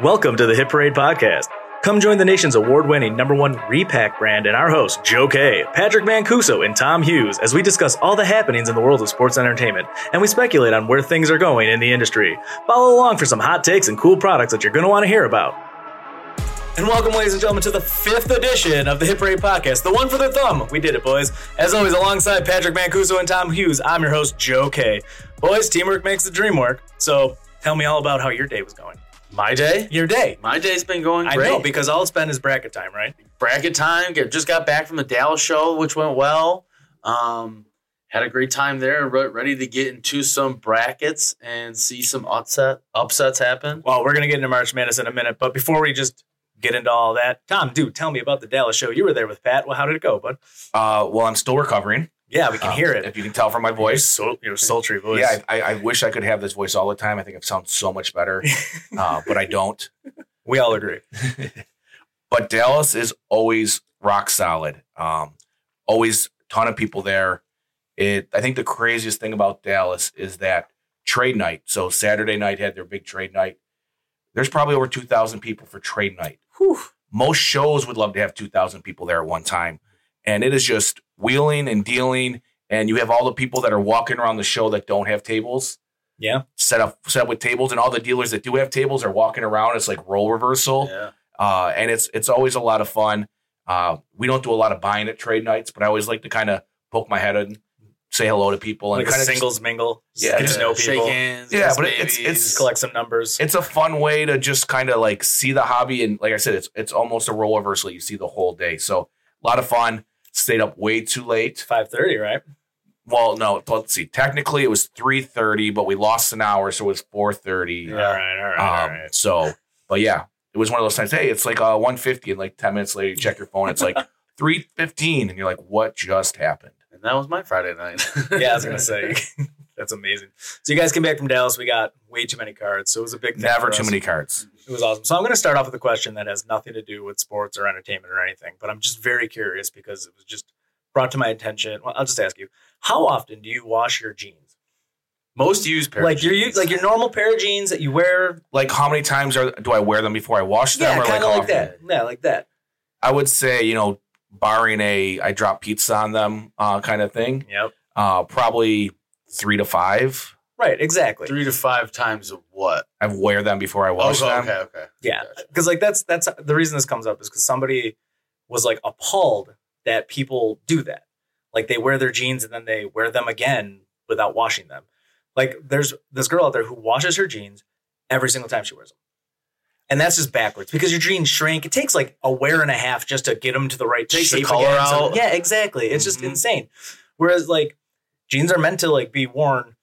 Welcome to the Hit Parade Podcast. Come join the nation's award winning number one repack brand and our hosts, Joe K, Patrick Mancuso, and Tom Hughes, as we discuss all the happenings in the world of sports entertainment and we speculate on where things are going in the industry. Follow along for some hot takes and cool products that you're going to want to hear about. And welcome, ladies and gentlemen, to the fifth edition of the Hit Parade Podcast, the one for the thumb. We did it, boys. As always, alongside Patrick Mancuso and Tom Hughes, I'm your host, Joe K. Boys, teamwork makes the dream work. So tell me all about how your day was going. My day? Your day. My day's been going I great. know, because all it's been is bracket time, right? bracket time. Get, just got back from the Dallas show, which went well. Um, had a great time there. Re- ready to get into some brackets and see some upset upsets happen. Well, we're going to get into March Madness in a minute, but before we just get into all that, Tom, dude, tell me about the Dallas show. You were there with Pat. Well, how did it go, bud? Uh, well, I'm still recovering. Yeah, we can um, hear it. If you can tell from my voice. your sultry voice. Yeah, I, I, wish I could have this voice all the time. I think it sounds so much better, uh, but I don't. we all agree. But Dallas is always rock solid. Um, always ton of people there. It. I think the craziest thing about Dallas is that trade night. So Saturday night had their big trade night. There's probably over 2,000 people for trade night. Whew. most shows would love to have 2,000 people there at one time. And it is just wheeling and dealing. And you have all the people that are walking around the show that don't have tables Yeah. set up, set up with tables. And all the dealers that do have tables are walking around. It's like role reversal. Yeah. Uh, and it's, it's always a lot of fun. Uh, we don't do a lot of buying at trade nights, but I always like to kind of poke my head in, say hello to people and Like a kind of singles mingle. Yeah, Get to know Shake people. hands. Yeah, kiss but it's- it's- Collect some numbers. it's a fun way to just kind of like see the hobby and like I said, it's it's almost a role reversal. You see the whole day, so a lot of fun. Stayed up way too late. 5.30, right? Well, no, let's see. Technically, it was three thirty, but we lost an hour, so it was four thirty. All right, all right, all Um, right. so, but yeah, it was one of those times. Hey, it's like uh, one fifty, and like ten minutes later, you check your phone. It's like three fifteen, and you're like, what just happened? and that was my Friday night. Yeah, I was going to say. That's amazing. So you guys came back from Dallas. We got way too many cards. So it was a big thing Never too many cards. It was awesome. So I'm going to start off with a question that has nothing to do with sports or entertainment or anything, but I'm just very curious because it was just brought to my attention. Well, I'll just ask you: How often do you wash your jeans? Most used pair. like your jeans. like your normal pair of jeans that you wear? Like, how many times are do I wear them before I wash them? Yeah, kind of how like that. Yeah, like that. I would say, you know, barring a I drop pizza on them uh, kind of thing, Yep. uh, probably three to five. Right. Exactly. three to five times of what? I wear them before I wash okay, them. okay, okay. Yeah, Gotcha. because like that's that's the reason this comes up is because somebody was like appalled that people do that. Like they wear their jeans and then they wear them again without washing them. Like there's this girl out there who washes her jeans every single time she wears them, and that's just backwards because your jeans shrink. It takes like a wear and a half just to get them to the right Takes the shape color again. So- out. yeah, exactly. It's just Mhm. insane. Whereas like jeans are meant to like be worn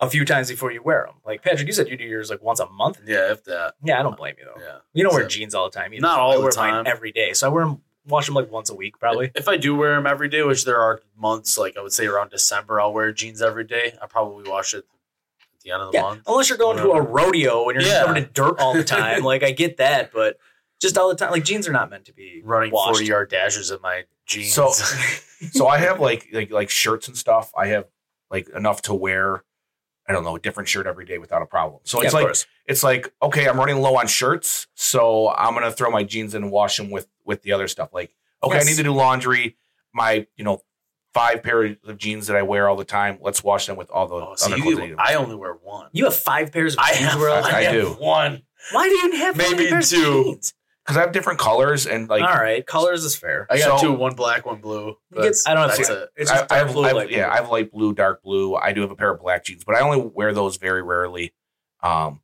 a few times before you wear them. Like Patrick, you said you do yours like once a month. Yeah, if that. Yeah, I don't blame you though. Yeah. You don't wear So- jeans all the time. Either. Not all I the time. mine every day. So I wear them, wash them like once a week, probably. If I do wear them every day, which there are months, like I would say around December, I'll wear jeans every day. I probably wash it at the end of the Yeah, month. unless you're going to a rodeo and you're just Yeah. covered in dirt all the time. like I get that, but just all the time, like jeans are not meant to be Running washed. 40 yard dashes in my jeans. So, so I have like like like shirts and stuff. I have like enough to wear. I don't know a different shirt every day without a problem. So Yeah, it's of like course. it's like okay, I'm running low on shirts, so I'm gonna throw my jeans in and wash them with with the other stuff. Like okay, Yes. I need to do laundry. My you know five pairs of jeans that I wear all the time. Let's wash them with all the oh, see, other you clothes. get- I only wear one. You have five pairs of I jeans. have, bro? I- I have do. one. Why do you have so many Maybe pairs of two. Jeans? because I have different colors and like all right, colors is fair. I got So- two, one black, one blue. You I don't have that's to. it. It's I, just I dark have, blue, I have- light yeah, blue. I have light blue, dark blue. I do have a pair of black jeans, but I only wear those very rarely. Um,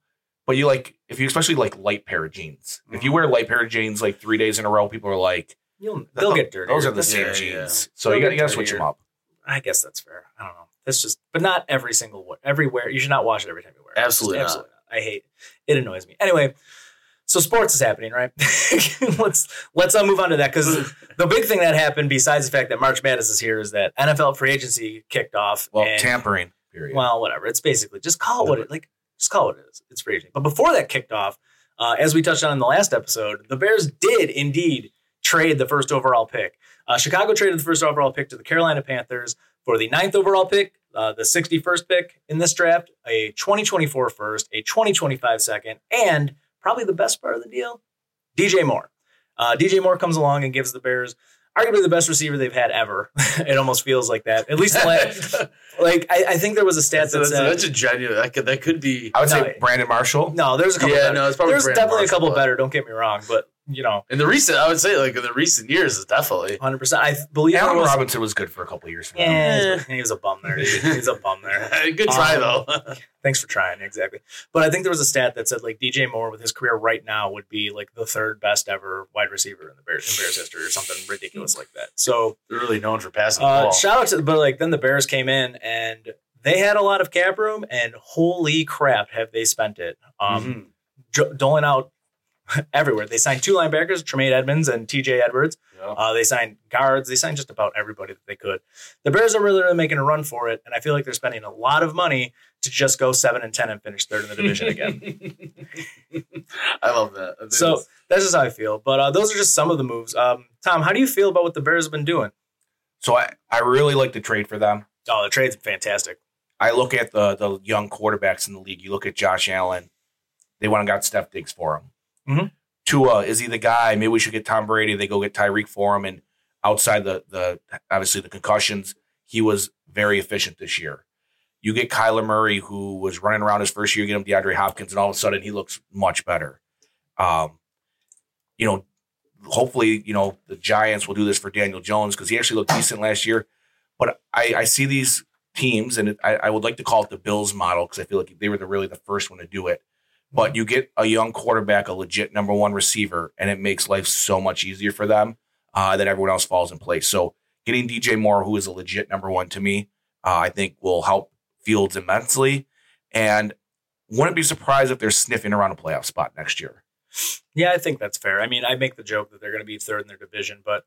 but you like if you especially like light pair of jeans. If Mm-hmm. you wear light pair of jeans like three days in a row, people are like, You'll, they'll get dirty. Those are the That's same Yeah, jeans. yeah. So They'll you got you got to switch them up. I guess that's fair. I don't know. That's just, but not every single wear. Everywhere you should not wash it every time you wear it. Absolutely Just not. not. I hate. It annoys me. Anyway, so sports is happening, right? let's let's uh, move on to that because the big thing that happened, besides the fact that March Madness is here, is that NFL free agency kicked off. Well, and- tampering. Period. well, whatever. It's basically just call it what it like. Just call it what it is. It's free agency. But before that kicked off, uh, as we touched on in the last episode, the Bears did indeed trade the first overall pick. Uh, Chicago traded the first overall pick to the Carolina Panthers for the ninth overall pick, uh, the 61st pick in this draft, a 2024 first, a 2025 second, and probably the best part of the deal, DJ Moore. Uh, DJ Moore comes along and gives the Bears arguably the best receiver they've had ever. it almost feels like that. At least, like, like I, I think there was a stat that's, that said that's a genuine. That could, that could be. I would No, say Brandon Marshall. no. There's a couple. Yeah, better. no, it's probably there's Brandon definitely a couple but- better. Don't get me wrong, but you know, In the recent, I would say like in the recent years, is definitely. 100. percent I believe Allen it was, Robinson was good for a couple of years. For them. Yeah, he was a bum there. He's a bum there. Good try Um, though. Thanks for trying. Exactly. But I think there was a stat that said like DJ Moore with his career right now would be like the third best ever wide receiver in the Bears, in Bears history or something ridiculous like that. So They're really known for passing the uh, ball. shout out to, but like then the Bears came in and they had a lot of cap room and holy crap have they spent it. Um, Mhm. jo- doling out everywhere. They signed two linebackers, Tremaine Edmunds and TJ Edwards. Yeah. Uh, they signed guards. They signed just about everybody that they could. The Bears are really, really making a run for it, and I feel like they're spending a lot of money to just go seven and ten and finish third in the division again. I love that. I think so it's- that's just how I feel. But uh, those are just some of the moves. Um, Tom, how do you feel about what the Bears have been doing? So I, I really like the trade for them. Oh, the trade's fantastic. I look at the the young quarterbacks in the league. You look at Josh Allen. They went and got Steph Diggs for him. Mhm. Tua is he the guy? Maybe we should get Tom Brady. They go get Tyreek for him. And outside the the obviously the concussions, he was very efficient this year. You get Kyler Murray, who was running around his first year, you get him DeAndre Hopkins, and all of a sudden he looks much better. Um, you know, hopefully, you know, the Giants will do this for Daniel Jones because he actually looked decent last year. But I, I see these teams, and it, I, I would like to call it the Bills model because I feel like they were the really the first one to do it. But you get a young quarterback, a legit number one receiver, and it makes life so much easier for them. Uh, that everyone else falls in place. So getting DJ Moore, who is a legit number one to me, uh, I think will help Fields immensely. And wouldn't be surprised if they're sniffing around a playoff spot next year. Yeah, I think that's fair. I mean, I make the joke that they're going to be third in their division, but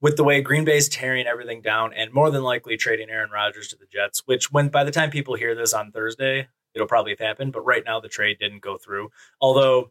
with the way Green Bay's tearing everything down and more than likely trading Aaron Rodgers to the Jets, which when by the time people hear this on Thursday, it'll probably have happened. But right now, the trade didn't go through. Although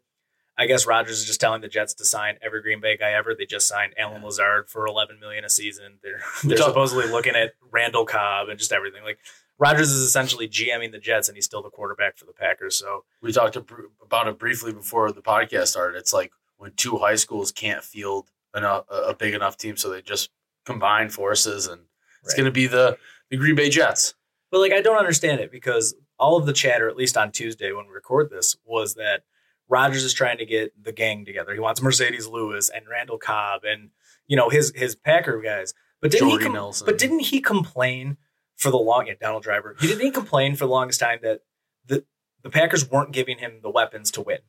I guess Rodgers is just telling the Jets to sign every Green Bay guy ever. They just signed Allen Lazard for 11 million a season. They're they're talk- supposedly looking at Randall Cobb and just everything. Like Rodgers is essentially GMing the Jets, and he's still the quarterback for the Packers. So we talked about it briefly before the podcast started. It's like when two high schools can't field enough, a a big enough team, so they just combine forces, and it's Right. going to be the the Green Bay Jets. But like, I don't understand it because all of the chatter, at least on Tuesday when we record this, was that Rodgers is trying to get the gang together. He wants Marcedes Lewis and Randall Cobb and you know his his Packer guys. But didn't Jordy he? Com- but didn't he complain for the long? Yeah, Donald Driver. He didn't he complain for the longest time that the the Packers weren't giving him the weapons to win.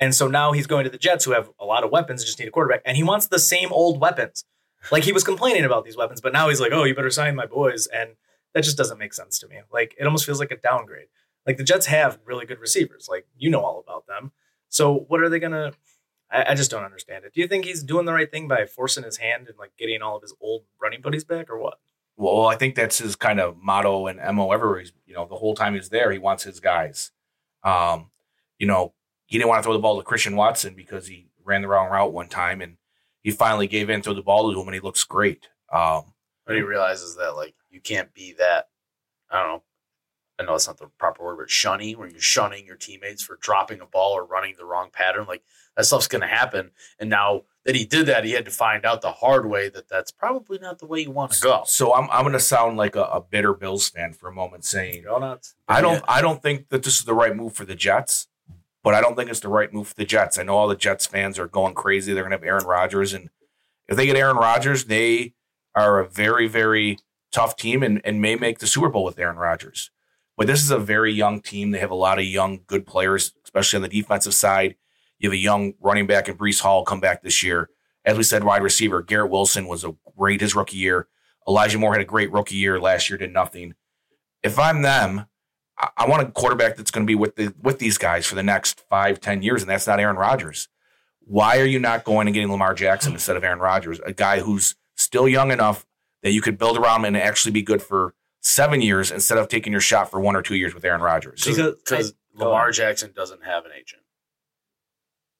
And so now he's going to the Jets, who have a lot of weapons, just need a quarterback, and he wants the same old weapons. Like he was complaining about these weapons, but now he's like, "Oh, you better sign my boys," and that just doesn't make sense to me. Like it almost feels like a downgrade. Like the Jets have really good receivers, like you know all about them. So what are they gonna? I, I just don't understand it. Do you think he's doing the right thing by forcing his hand and like getting all of his old running buddies back, or what? Well, I think that's his kind of motto and mo everywhere. He's, you know, the whole time he's there, he wants his guys. Um, you know, he didn't want to throw the ball to Christian Watson because he ran the wrong route one time, and he finally gave in, threw the ball to him, and he looks great. Um, But he realizes that like you can't be that. I don't know. I know it's not the proper word, but shunny, where you're shunning your teammates for dropping a ball or running the wrong pattern. Like that stuff's going to happen. And now that he did that, he had to find out the hard way that that's probably not the way you want to go. so I'm I'm going to sound like a, a bitter Bills fan for a moment, saying Go nuts. I don't Yeah. I don't think that this is the right move for the Jets, but I don't think it's the right move for the Jets. I know all the Jets fans are going crazy. They're going to have Aaron Rodgers, and if they get Aaron Rodgers, they are a very very tough team and, and may make the Super Bowl with Aaron Rodgers. But this is a very young team. They have a lot of young good players, especially on the defensive side. You have a young running back in Breece Hall come back this year. As we said, wide receiver Garrett Wilson was a great his rookie year. Elijah Moore had a great rookie year last year, did nothing. If I'm them, I, I want a quarterback that's going to be with the with these guys for the next five, ten years, and that's not Aaron Rodgers. Why are you not going and getting Lamar Jackson instead of Aaron Rodgers, a guy who's still young enough that you could build around him and actually be good for seven years instead of taking your shot for one or two years with Aaron Rodgers? Because- Because Lamar. Jackson doesn't have an agent.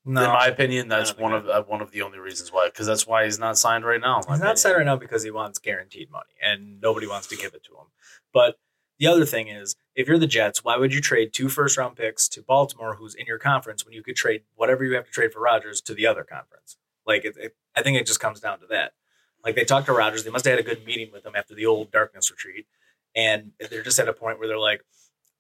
No, In my opinion, that's one think of uh, one of the only reasons why. Because that's why he's not signed right now. in my He's not opinion. signed right now because he wants guaranteed money and nobody wants to give it to him. But The other thing is, if you're the Jets, why would you trade two first round picks to Baltimore, who's in your conference, when you could trade whatever you have to trade for Rodgers to the other conference? Like, it, it, I think it just comes down to that. Like, they talked to Rodgers. They must have had a good meeting with him after the old darkness retreat. And they're just at a point where they're like,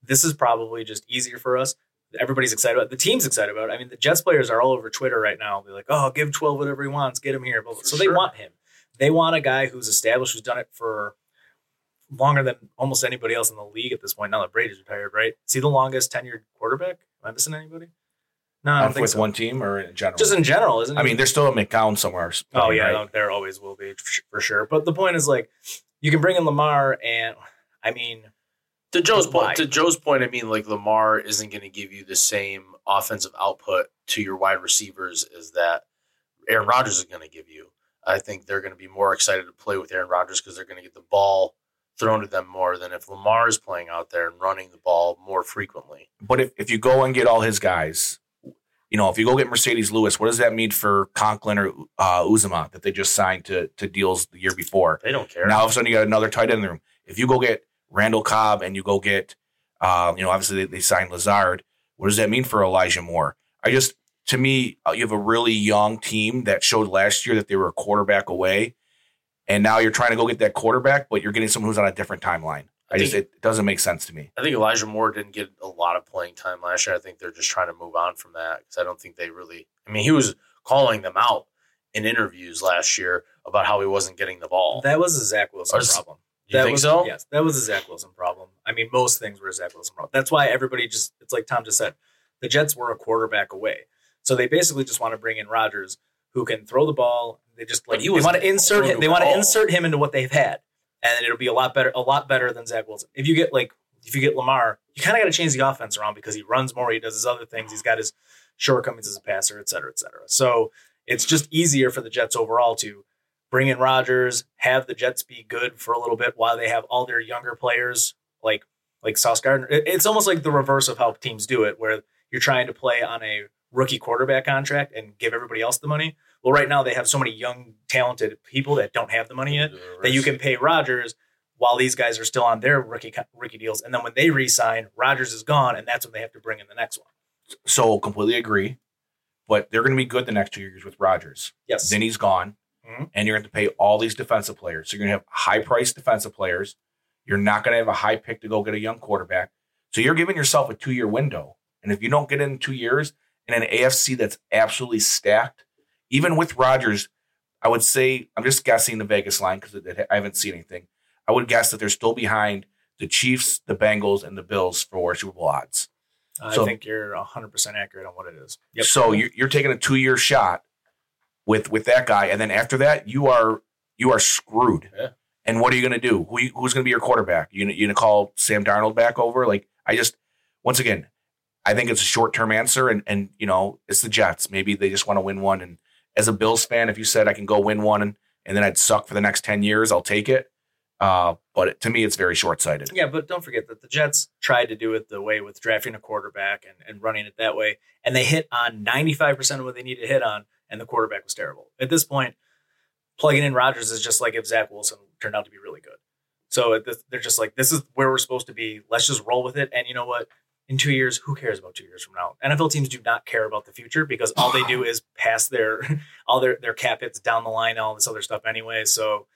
this is probably just easier for us. Everybody's excited about it. The team's excited about it. I mean, the Jets players are all over Twitter right now. They're like, oh, give 12 whatever he wants, get him here. So they want him. They want a guy who's established, who's done it for longer than almost anybody else in the league at this point. Now that Brady's retired, right? Is he the longest tenured quarterback? Am I missing anybody? No, I don't think with so. one team or in general? Just in general, isn't I he? mean, there's still a McCown somewhere. Oh yeah, right? no, there always will be for for sure. But the point is like you can bring in Lamar, and I mean, To Joe's point, to Joe's point, I mean, like Lamar isn't going to give you the same offensive output to your wide receivers as that Aaron Rodgers is going to give you. I think they're going to be more excited to play with Aaron Rodgers because they're going to get the ball thrown to them more than if Lamar is playing out there and running the ball more frequently. But if, if you go and get all his guys, you know, if you go get Marcedes Lewis, what does that mean for Conklin or uh, Uzomah that they just signed to to deals the year before? They don't care. Now all of a sudden you got another tight end in the room. If you go get Randall Cobb and you go get, uh, you know, obviously they, they signed Lazard. What does that mean for Elijah Moore? I just, to me, uh, you have a really young team that showed last year that they were a quarterback away, and now you're trying to go get that quarterback, but you're getting someone who's on a different timeline. I, I just, it doesn't make sense to me. I think Elijah Moore didn't get a lot of playing time last year. I think they're just trying to move on from that because I don't think they really. I mean, he was calling them out in interviews last year about how he wasn't getting the ball. that was a Zach Wilson Or is- problem. you that think was, so? Yes, that was a Zach Wilson problem. I mean, most things were a Zach Wilson problem. That's why everybody just, it's like Tom just said, the Jets were a quarterback away. So they basically just want to bring in Rodgers who can throw the ball. They just like, he they wasn't want to insert him. They want to insert him into what they've had. And it'll be a lot better, a lot better than Zach Wilson. If you get like, if you get Lamar, you kind of got to change the offense around because he runs more, he does his other things, he's got his shortcomings as a passer, et cetera, et cetera. So it's just easier for the Jets overall to bring in Rodgers, have the Jets be good for a little bit while they have all their younger players like like Sauce Gardner. It's almost like the reverse of how teams do it, where you're trying to play on a rookie quarterback contract and give everybody else the money. Well, right now they have so many young, talented people that don't have the money yet that you can pay Rodgers while these guys are still on their rookie rookie deals, and then when they re-sign, Rodgers is gone, and that's when they have to bring in the next one. So completely agree. But they're going to be good the next two years with Rodgers. Yes, Then he's gone, Mhm. and you're going to pay all these defensive players. So you're going to have high priced defensive players. You're not going to have a high pick to go get a young quarterback. So you're giving yourself a two year window. And if you don't get in two years in an AFC that's absolutely stacked, even with Rodgers, I would say I'm just guessing the Vegas line because I haven't seen anything. I would guess that they're still behind the Chiefs, the Bengals, and the Bills for Super Bowl odds. I so- think you're 100 percent accurate on what it is. Yep. So you're, you're taking a two year shot with with that guy, and then after that, you are you are screwed. Yeah. And what are you going to do? Who who's going to be your quarterback? You you going to call Sam Darnold back over? Like I just once again, I think it's a short term answer, and and you know it's the Jets. Maybe they just want to win one. And as a Bills fan, if you said I can go win one and, and then I'd suck for the next ten years, I'll take it. Uh, but to me, it's very short sighted. Yeah, but don't forget that the Jets tried to do it the way with drafting a quarterback and, and running it that way, and they hit on 95% of what they needed to hit on, and the quarterback was terrible. At this point, plugging in Rodgers is just like if Zach Wilson turned out to be really good. So they're just like, this is where we're supposed to be. Let's just roll with it. And you know what? In two years, who cares about two years from now? NFL teams do not care about the future because all they do is pass their all their their cap hits down the line, and all this other stuff anyway. So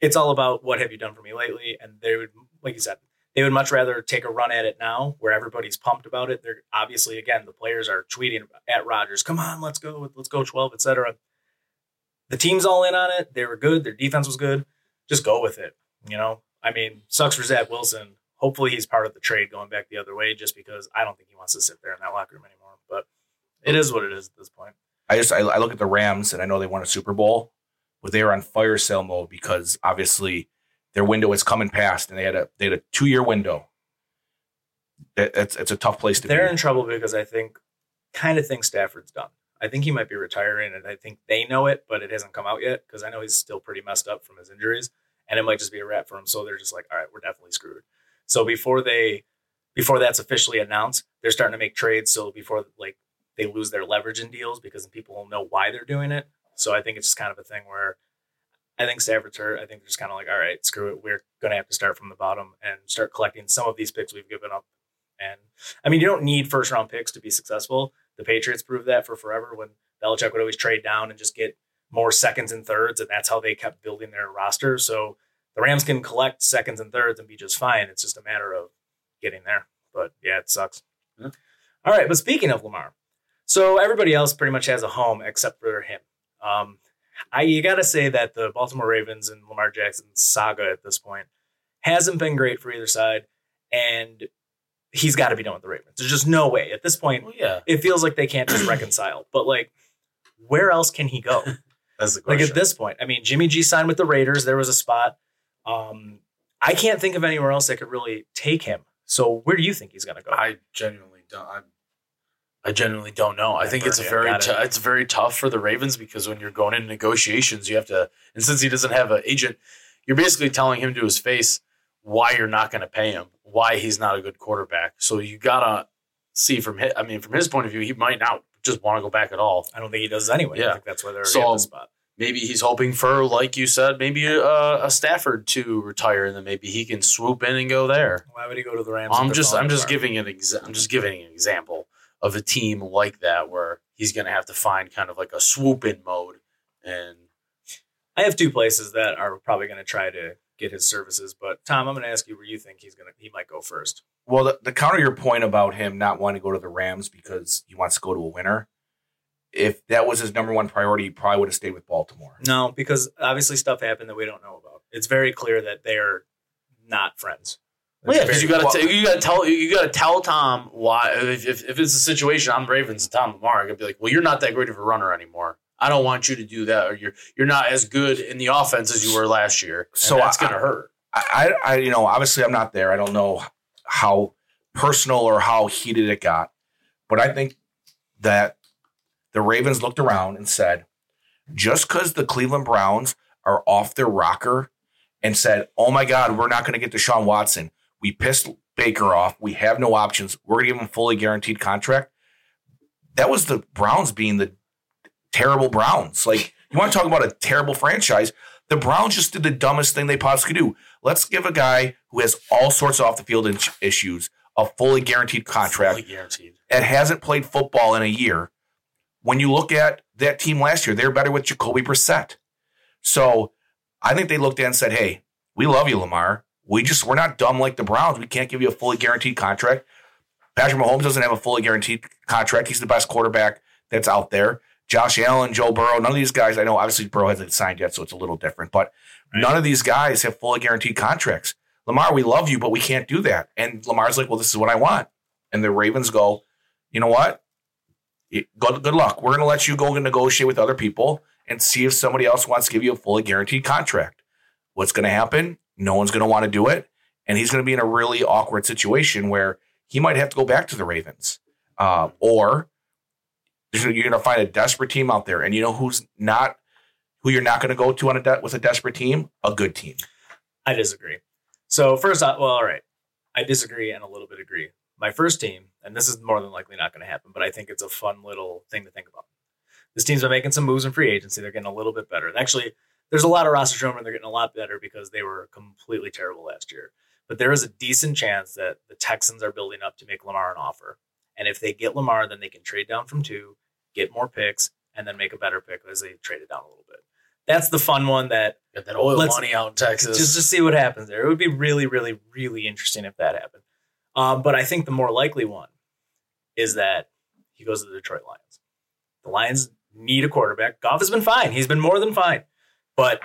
it's all about what have you done for me lately, and they would, like you said, they would much rather take a run at it now, where everybody's pumped about it. They're obviously again the players are tweeting at Rodgers, "Come on, let's go, let's go twelve, etc." The team's all in on it. They were good. Their defense was good. Just go with it. You know, I mean, sucks for Zach Wilson. Hopefully, he's part of the trade going back the other way, just because I don't think he wants to sit there in that locker room anymore. But it is what it is at this point. I just I, I look at the Rams and I know they won a Super Bowl, but they are on fire sale mode because obviously their window is coming past and they had a they had a two year window. It's it's a tough place to be. They're be. in trouble because I think, kind of think Stafford's done. I think he might be retiring, and I think they know it, but it hasn't come out yet because I know he's still pretty messed up from his injuries, and it might just be a wrap for him. So they're just like, all right, we're definitely screwed. So before they, before that's officially announced, they're starting to make trades. So before like they lose their leverage in deals because people will know why they're doing it. So I think it's just kind of a thing where I think Stafford's hurt. I think they're just kind of like, all right, screw it. We're going to have to start from the bottom and start collecting some of these picks we've given up. And I mean, you don't need first round picks to be successful. The Patriots proved that for forever when Belichick would always trade down and just get more seconds and thirds, and that's how they kept building their roster. So the Rams can collect seconds and thirds and be just fine. It's just a matter of getting there. But yeah, it sucks. Yeah. All right, but speaking of Lamar, so everybody else pretty much has a home except for him. Um, I you got to say that the Baltimore Ravens and Lamar Jackson saga at this point hasn't been great for either side, and he's got to be done with the Ravens. There's just no way at this point. Well, yeah, It feels like they can't just reconcile. But like, where else can he go? that's the question. like at this point, I mean, Jimmy G signed with the Raiders. There was a spot. Um, I can't think of anywhere else that could really take him. So where do you think he's going to go? I genuinely don't. I, I genuinely don't know. I think it's a very t- it. it's very tough for the Ravens because when you're going into negotiations, you have to. And since he doesn't have an agent, you're basically telling him to his face why you're not going to pay him, why he's not a good quarterback. So you gotta see from his. I mean, from his point of view, he might not just want to go back at all. I don't think he does anyway. I Yeah. think that's why they're So, at the spot. Maybe he's hoping for, like you said, maybe a, a Stafford to retire, and then maybe he can swoop in and go there. Why would he go to the Rams? I'm just I'm just apart? giving an exa- I'm just giving an example of a team like that where he's going to have to find kind of like a swoop in mode and I have two places that are probably going to try to get his services. But Tom, I'm going to ask you where you think he's going to. He might go first. Well, the, the counter your point about him not wanting to go to the Rams because he wants to go to a winner. If that was his number one priority, he probably would have stayed with Baltimore. No, because obviously stuff happened that we don't know about. It's very clear that they are not friends. well, yeah, because you got to well- you got to tell you got to tell Tom why if, if if it's a situation I'm Ravens and Tom Lamar, I could be like, well, you're not that great of a runner anymore. I don't want you to do that, or you're you're not as good in the offense as you were last year. So So that's I- going to hurt. I, I, I, you know, obviously I'm not there. I don't know how personal or how heated it got, but I think that the Ravens looked around and said, just because the Cleveland Browns are off their rocker and said, oh my God, we're not going to get Deshaun Watson. We pissed Baker off. We have no options. We're going to give him a fully guaranteed contract. That was the Browns being the terrible Browns. Like, you want to talk about a terrible franchise? The Browns just did the dumbest thing they possibly could do. Let's give a guy who has all sorts of off the field issues a fully guaranteed contract Fully guaranteed. that hasn't played football in a year. When you look at that team last year, they're better with Jacoby Brissett. So I think they looked at and said, "Hey, we love you, Lamar. We just we're not dumb like the Browns. We can't give you a fully guaranteed contract. Patrick Mahomes doesn't have a fully guaranteed contract. He's the best quarterback that's out there. Josh Allen, Joe Burrow, none of these guys. I know obviously Burrow hasn't signed yet, so it's a little different, but Right. none of these guys have fully guaranteed contracts. Lamar, we love you, but we can't do that. And Lamar's like, well, this is what I want. And the Ravens go, you know what? Good, good luck. We're going to let you go and negotiate with other people and see if somebody else wants to give you a fully guaranteed contract. What's going to happen? No one's going to want to do it. And he's going to be in a really awkward situation where he might have to go back to the Ravens. Uh, or you're going to find a desperate team out there. And you know who's not, who you're not going to go to on a de- with a desperate team? A good team. I disagree. So first, off, well, all right, I disagree and a little bit agree. My first team, and this is more than likely not going to happen, but I think it's a fun little thing to think about. This team's been making some moves in free agency. They're getting a little bit better. Actually, there's a lot of roster turnover. and They're getting a lot better because they were completely terrible last year. But there is a decent chance that the Texans are building up to make Lamar an offer. And if they get Lamar, then they can trade down from two, get more picks, and then make a better pick as they trade it down a little bit. That's the fun one that Get that oil money out in Texas. just to see what happens there. It would be really, really, really interesting if that happened. Um, but I think the more likely one is that he goes to the Detroit Lions. The Lions need a quarterback. Goff has been fine. He's been more than fine. But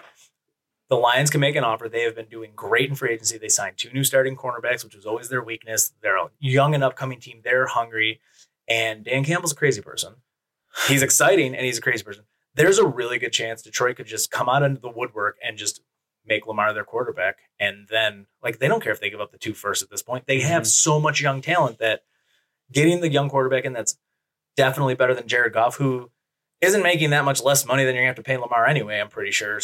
the Lions can make an offer. They have been doing great in free agency. They signed two new starting cornerbacks, which was always their weakness. They're a young and upcoming team. They're hungry. And Dan Campbell's a crazy person. He's exciting and he's a crazy person. There's a really good chance Detroit could just come out into the woodwork and just make Lamar their quarterback. And then, like, they don't care if they give up the two first at this point. They have Mhm. so much young talent that getting the young quarterback in that's definitely better than Jared Goff, who isn't making that much less money than you're going to have to pay Lamar anyway, I'm pretty sure.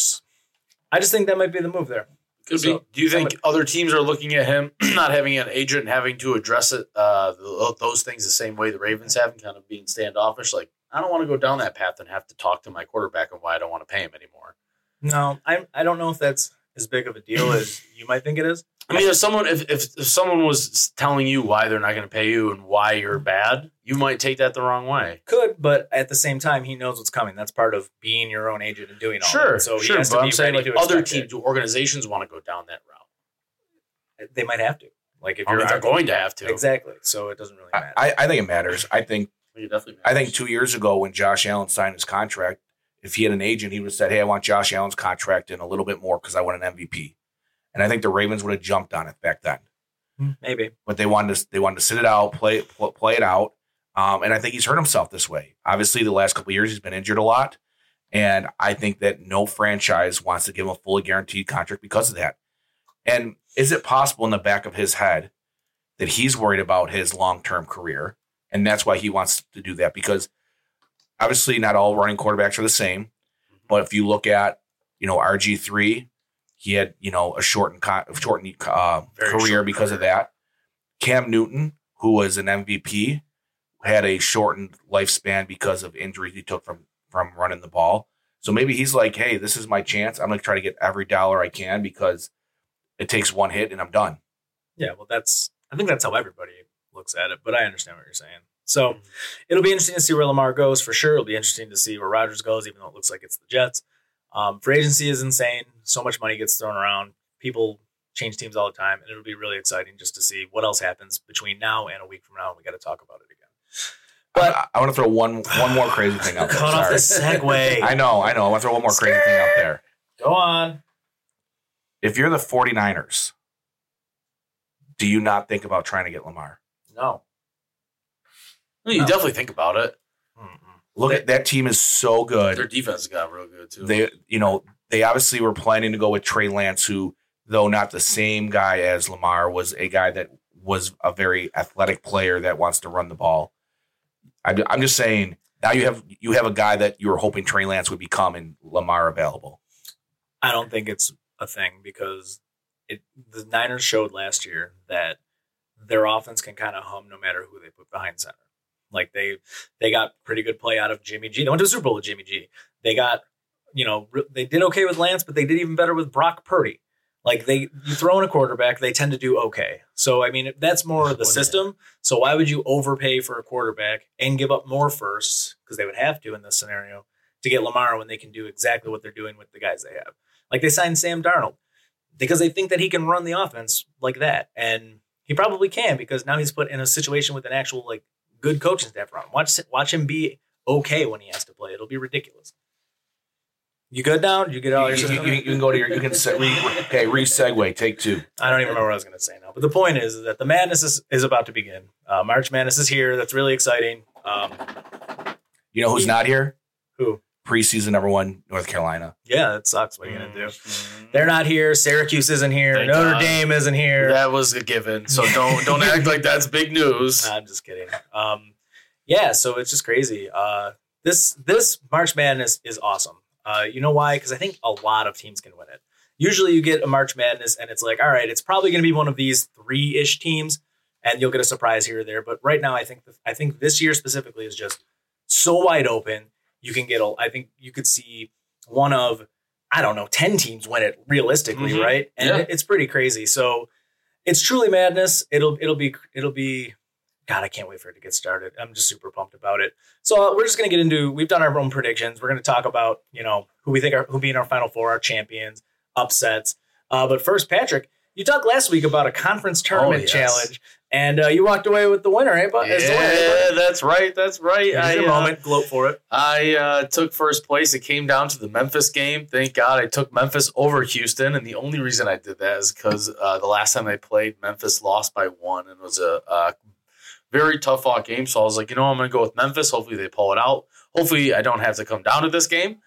I just think that might be the move there. Could So, be. Do you think somebody- other teams are looking at him not having an agent and having to address it, uh, those things the same way the Ravens have, and kind of being standoffish? Like, I don't want to go down that path and have to talk to my quarterback on why I don't want to pay him anymore. No, I I don't know if that's as big of a deal as you might think it is. I mean, if someone if, if if someone was telling you why they're not going to pay you and why you're bad, you might take that the wrong way. Could, but at the same time, he knows what's coming. That's part of being your own agent and doing all Sure, that. So sure. he has But to I'm be saying ready like to other expect teams, organizations want to go down that route. They might have to. Like if I you're mean, they're going to have to. exactly. So it doesn't really matter. I I think it matters. I think You definitely. I think two years ago when Josh Allen signed his contract, if he had an agent, he would have said, "Hey, I want Josh Allen's contract and a little bit more because I want an MVP." And I think the Ravens would have jumped on it back then. Hmm, Maybe. But they wanted to they wanted to sit it out, play pl- play it out. Um, and I think he's hurt himself this way. Obviously, the last couple of years he's been injured a lot, and I think that no franchise wants to give him a fully guaranteed contract because of that. And is it possible in the back of his head that he's worried about his long term career, and that's why he wants to do that? Because obviously, not all running quarterbacks are the same. But if you look at you know RG three, he had you know a shortened con- shortened uh, career short because of that. Cam Newton, who was an MVP, had a shortened lifespan because of injuries he took from from running the ball. So maybe he's like, "Hey, this is my chance. I'm going to try to get every dollar I can because it takes one hit and I'm done." Yeah. Well, that's. I think that's how everybody looks at it. But I understand what you're saying. So it'll be interesting to see where Lamar goes for sure. It'll be interesting to see where Rodgers goes, even though it looks like it's the Jets. Um, free agency is insane. So much money gets thrown around. People change teams all the time, and it'll be really exciting just to see what else happens between now and a week from now. And we got to talk about it again. But I, I want to throw one one more crazy thing out there. cut off the segue. I know, I know. I want to throw one more crazy thing out there. Go on. If you're the 49ers, do you not think about trying to get Lamar? No. You No. definitely think about it. Mm-mm. Look at that team is so good. Their defense got real good too. they you know they obviously were planning to go with Trey Lance, who though not the same guy as Lamar, was a guy that was a very athletic player that wants to run the ball. I, I'm just saying now you have you have a guy that you were hoping Trey Lance would become and Lamar available. I don't think it's a thing because it the Niners showed last year that their offense can kind of hum no matter who they put behind center. Like they they got pretty good play out of Jimmy G. They went to the Super Bowl with Jimmy G. They got you know they did okay with Lance, but they did even better with Brock Purdy. Like they you throw in a quarterback, they tend to do okay. So I mean that's more of the system. So why would you overpay for a quarterback and give up more first because they would have to in this scenario to get Lamar when they can do exactly what they're doing with the guys they have? Like they signed Sam Darnold because they think that he can run the offense like that, and he probably can because now he's put in a situation with an actual like good coaching staff around. Watch watch him be okay when he has to play. It'll be ridiculous. You good now? You get all your you- you- you can go to your you can se- re, okay re segue take two. I don't even remember what I was going to say now. But the point is, is that the madness is, is about to begin. Uh, March Madness is here. That's really exciting. Um, You know who's not here? Who? Preseason number one North Carolina. yeah, that sucks. What are you going to do? Mhm. They're not here. Syracuse isn't here. Thank Notre God. Dame isn't here. That was a given. So don't don't act like that's big news. Nah, I'm just kidding. Um, yeah, so it's just crazy. Uh, this this March Madness is awesome. Uh, you know why? Because I think a lot of teams can win it. Usually, you get a March Madness, and it's like, all right, it's probably going to be one of these three ish teams, and you'll get a surprise here or there. But right now, I think I think this year specifically is just so wide open. You can get a. I think you could see one of I don't know ten teams win it realistically, Mhm. right? And Yeah. it's pretty crazy. So it's truly madness. It'll it'll be it'll be God, I can't wait for it to get started. I'm just super pumped about it. So uh, we're just gonna get into. We've done our own predictions. We're gonna talk about you know who we think are who be in our final four, our champions, upsets. Uh, but first, Patrick, you talked last week about a conference tournament yes. challenge, and uh, you walked away with the winner, eh? But as the winner, eh, Yeah, that's right. That's right. I, your uh, moment. Gloat for it. I uh, took first place. It came down to the Memphis game. Thank God I took Memphis over Houston. And the only reason I did that is because uh, the last time I played, Memphis lost by one and it was a, a very tough fought game. So I was like, you know, I'm going to go with Memphis. Hopefully they pull it out. Hopefully I don't have to come down to this game.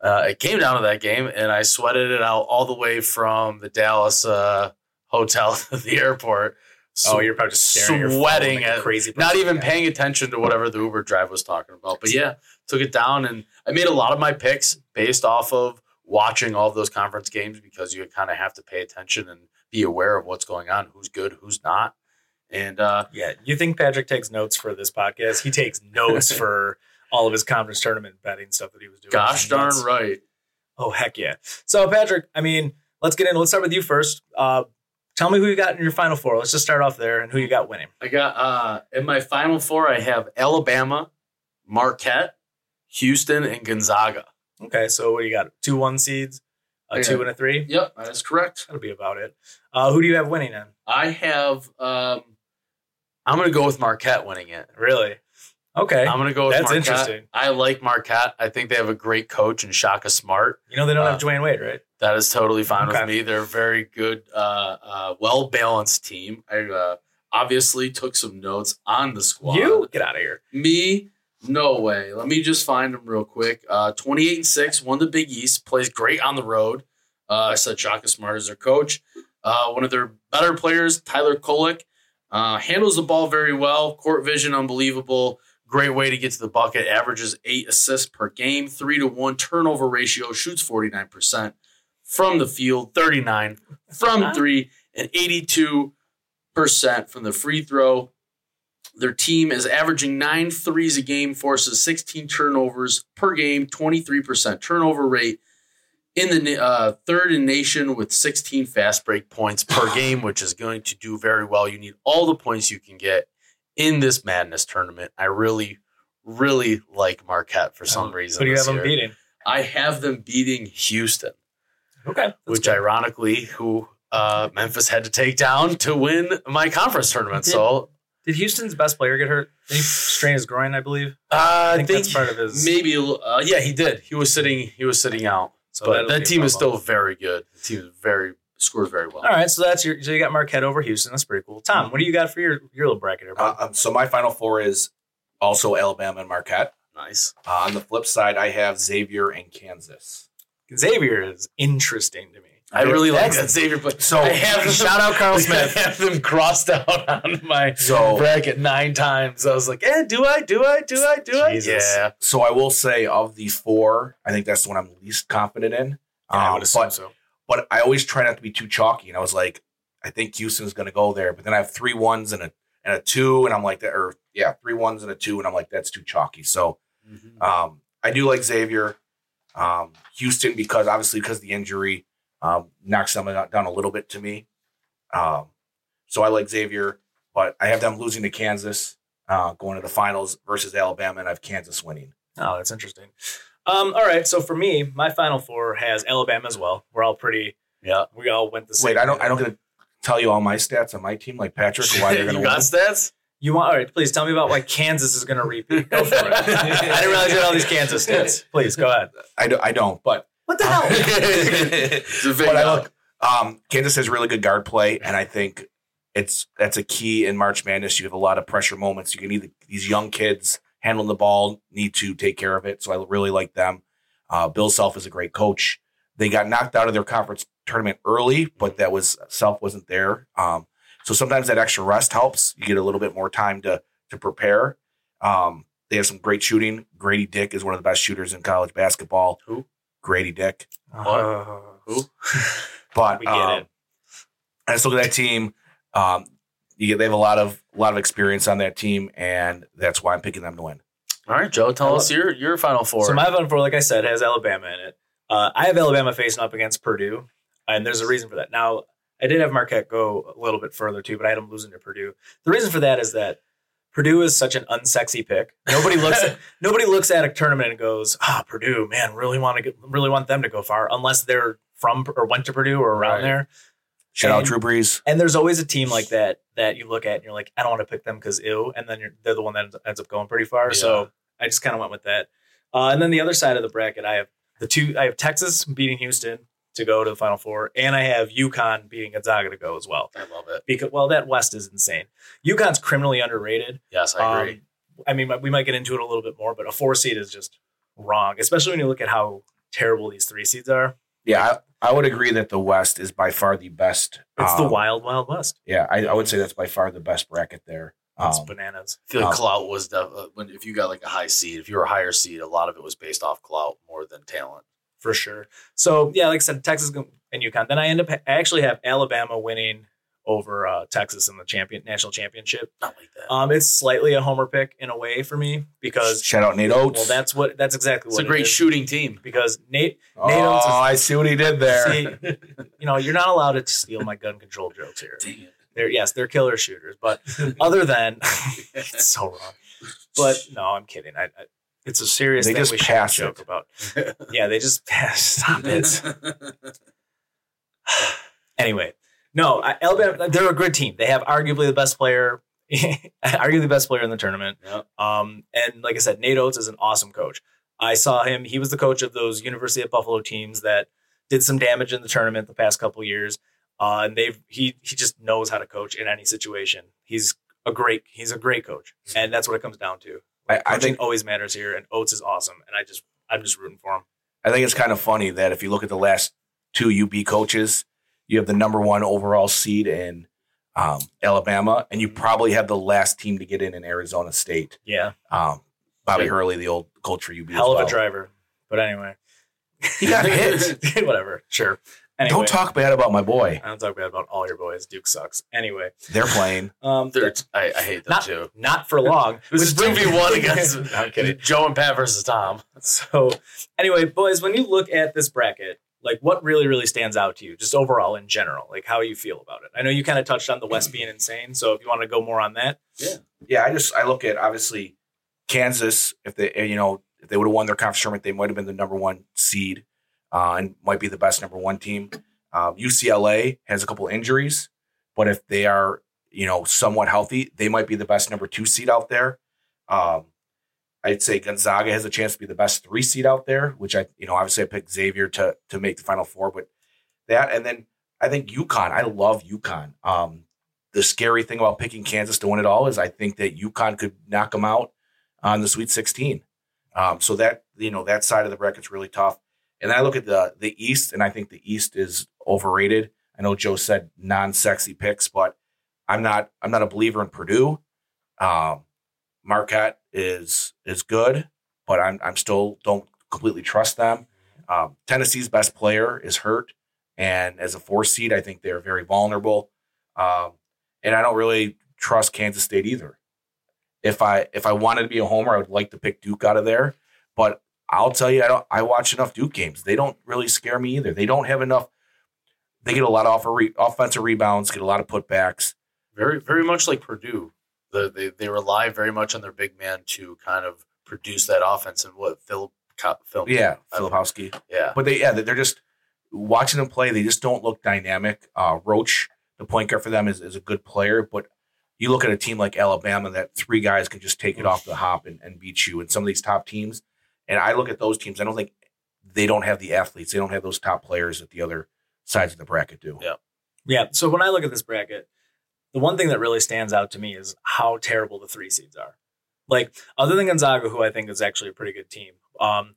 Uh, it came down to that game and I sweated it out all the way from the Dallas uh, hotel to the airport. Oh, you're probably just staring at sweating like crazy, not even paying attention to whatever the Uber drive was talking about. But yeah, took it down and I made a lot of my picks based off of watching all of those conference games because you kind of have to pay attention and be aware of what's going on, who's good, who's not. And uh, Yeah, you think Patrick takes notes for this podcast? He takes notes for all of his conference tournament betting stuff that he was doing. gosh darn right. Oh heck yeah! So Patrick, I mean, let's get in. Let's start with you first. Uh, tell me who you got in your final four. Let's just start off there and who you got winning. I got uh in my final four. I have Alabama, Marquette, Houston, and Gonzaga. Okay, so what do you got? Two one seeds, a two and a three. Yep, that is correct. That'll be about it. Uh, who do you have winning then? I have. um I'm gonna go with Marquette winning it. Really? Okay. I'm gonna go with That's Marquette. interesting. I like Marquette. I think they have a great coach and Shaka Smart. you know they don't uh, have Dwyane Wade, right? That is totally fine Okay. with me. They're a very good, uh, uh, well balanced team. I uh, obviously took some notes on the squad. You get out of here. Me, no way. Let me just find them real quick. Uh, 28 and 6, won the Big East, plays great on the road. Uh, I said Shaka Smart is their coach. Uh, one of their better players, Tyler uh, handles the ball very well. Court vision, unbelievable. Great way to get to the bucket. Averages eight assists per game, three to one turnover ratio, shoots 49% from the field, 39 from three, and 82% from the free throw. Their team is averaging nine threes a game, forces 16 turnovers per game, 23% turnover rate. In the uh, third in nation with 16 fast break points per game, which is going to do very well. You need all the points you can get in this madness tournament. I really, really like Marquette for some reason. Who do you have them beating? I have them beating Houston Okay. which good. ironically, who uh, Memphis had to take down to win my conference tournament. So Did Houston's best player get hurt? Did he strain his groin? I believe. uh, I I think think, that's part of his- maybe. a little- Uh, yeah, he did. He was sitting. He was sitting out. So but that'll that be a team is still very good. The team is very scores very well. All right, so that's your. So you got Marquette over Houston. That's pretty cool. Tom, what do you got for your your little bracket? Here, Uh, um, so my final four is also Alabama and Marquette. Nice. Uh, on the flip side, I have Xavier and Kansas. Xavier is interesting to me. I really like that Xavier. But So- I have them- Shout out Carl Smith. I have them crossed out on my So- bracket nine times. I was like, eh, do I? Do I? Do I? Do I? Jesus. Yeah. So I will say of the four, I think that's the one I'm least confident in. Yeah, I Um, would assume but, so. but I always try not to be too chalky. And I was like, I think Houston's going to go there. But then I have three ones and a and a two, and I'm like that. Or yeah, three ones and a two, and I'm like that's too chalky. So Mhm. um, I do like Xavier, um, Houston because obviously because the injury um, knocks them down a little bit to me. Um, so I like Xavier, but I have them losing to Kansas, uh, going to the finals versus Alabama, and I have Kansas winning. Oh, that's interesting. Um, all right, so for me, my final four has Alabama as well. We're all pretty. Yeah. We all went the same. Wait, I don't. I don't get to tell you all my stats on my team, like Patrick. Why they're going to you got win. stats? You want? All right, please tell me about why Kansas is going to repeat. Go for it. I didn't realize you had all these Kansas stats. Please go ahead. I, do, I don't, but What the hell? It's a big but I look. Um, Kansas has really good guard play, and I think it's that's a key in March Madness. You have a lot of pressure moments. You can need these young kids handling the ball, need to take care of it. So I really like them. Uh, Bill Self is a great coach. They got knocked out of their conference tournament early, but that was Self wasn't there. Um, so sometimes that extra rest helps. You get a little bit more time to to prepare. Um, they have some great shooting. Gradey Dick is one of the best shooters in college basketball. Who? Gradey Dick. Uh, Who? But We get um, it. I just look at that team. Um, you, they have a lot of a lot of experience on that team, and that's why I'm picking them to win. All right, Joe, tell us your your final four. So my final four, like I said, has Alabama in it. Uh, I have Alabama facing up against Purdue, and there's a reason for that. Now, I did have Marquette go a little bit further too, but I had them losing to Purdue. The reason for that is that Purdue is such an unsexy pick. Nobody looks at nobody looks at a tournament and goes, "Ah, Purdue, man, really want to get, really want them to go far," unless they're from or went to Purdue or around Right. there. Shout out And- Drew Brees. And there's always a team like that that you look at and you're like, I don't want to pick them because ew, and then you're, they're the one that ends- ends up going pretty far. Yeah. So I just kind of went with that. Uh, and then the other side of the bracket, I have the two. I have Texas beating Houston to go to the Final Four, and I have UConn beating Gonzaga to go as well. I love it. Because well, that West is insane. UConn's criminally underrated. Yes, I agree. Um, I mean, we might get into it a little bit more, but a four seed is just wrong, especially when you look at how terrible these three seeds are. Yeah, I, I would agree that the West is by far the best. It's the um, wild, wild West. Yeah, I, I would say that's by far the best bracket there. It's Um, bananas. I feel like um, clout was the, uh, when if you got like a high seed, if you were a higher seed, a lot of it was based off clout more than talent. For sure. So yeah, like I said, Texas and UConn. Then I end up I actually have Alabama winning over uh, Texas in the champion national championship. Not like that. Um, it's slightly a homer pick in a way for me because Shout out Nate Oats. well, that's what that's exactly what it's a great is. shooting team. because Nate, oh, Nate Oats is- I see what he did there. See, you know, you're not allowed to steal my gun control jokes here. Dang it. They're yes, they're killer shooters, but other than it's so wrong. But no, I'm kidding. I, I it's a serious They thing just we should pass joke about. Yeah, they just pass. Stop it. anyway, no, Alabama. They're a good team. They have arguably the best player, arguably the best player in the tournament. Yep. Um, and like I said, Nate Oats is an awesome coach. I saw him. He was the coach of those University of Buffalo teams that did some damage in the tournament the past couple years. Uh, and they've he he just knows how to coach in any situation. He's a great he's a great coach, and that's what it comes down to. I, I think always matters here, and Oats is awesome, and I just I'm just rooting for him. I think it's kind of funny that if you look at the last two UB coaches, you have the number one overall seed in um, Alabama, and you probably have the last team to get in in Arizona State. Yeah, Um, Bobby Yeah. Hurley, the old culture UB. as hell of a driver. But anyway, He got hit. Whatever, sure. Anyway, Don't talk bad about my boy. I don't talk bad about all your boys. Duke sucks. Anyway, They're playing. um, They're- I, I hate them not too. not for long. This is Which two v one against No, I'm kidding. Joe and Pat versus Tom. So, anyway, boys, when you look at this bracket, like what really, really stands out to you, just overall in general, like how you feel about it? I know you kind of touched on the West being insane, so if you want to go more on that, yeah, Yeah, I just I look at obviously Kansas. If they you know if they would have won their conference tournament, they might have been the number one seed uh, and might be the best number one team. UCLA has a couple injuries, but if they are you know somewhat healthy, they might be the best number two seed out there. Um, I'd say Gonzaga has a chance to be the best three seed out there, which I you know obviously I picked Xavier to to make the final four, but that and then I think UConn. I love UConn. Um, the scary thing about picking Kansas to win it all is I think that UConn could knock them out on the Sweet 16. Um, so that you know that side of the bracket's really tough. And I look at the the East, and I think the East is overrated. I know Joe said non-sexy picks, but I'm not I'm not a believer in Purdue. Um, Marquette is is good, but I'm I'm still don't completely trust them. Um, Tennessee's best player is hurt, and as a four seed, I think they're very vulnerable. Um, and I don't really trust Kansas State either. If I if I wanted to be a homer, I would like to pick Duke out of there. But I'll tell you, I don't. I watch enough Duke games. They don't really scare me either. They don't have enough. They get a lot of re- offensive rebounds, get a lot of putbacks. Very, very much like Purdue. The, they they rely very much on their big man to kind of produce that offense and what Philip Phil, Yeah, Filipowski. yeah. But they yeah, they're just watching them play. They just don't look dynamic. Uh, Roach, the point guard for them, is, is a good player, but you look at a team like Alabama that three guys can just take it off the hop and, and beat you. And some of these top teams, and I look at those teams, I don't think they don't have the athletes. They don't have those top players that the other sides of the bracket do. Yeah. yeah. So when I look at this bracket, the one thing that really stands out to me is how terrible the three seeds are. Like other than Gonzaga, who I think is actually a pretty good team. Um,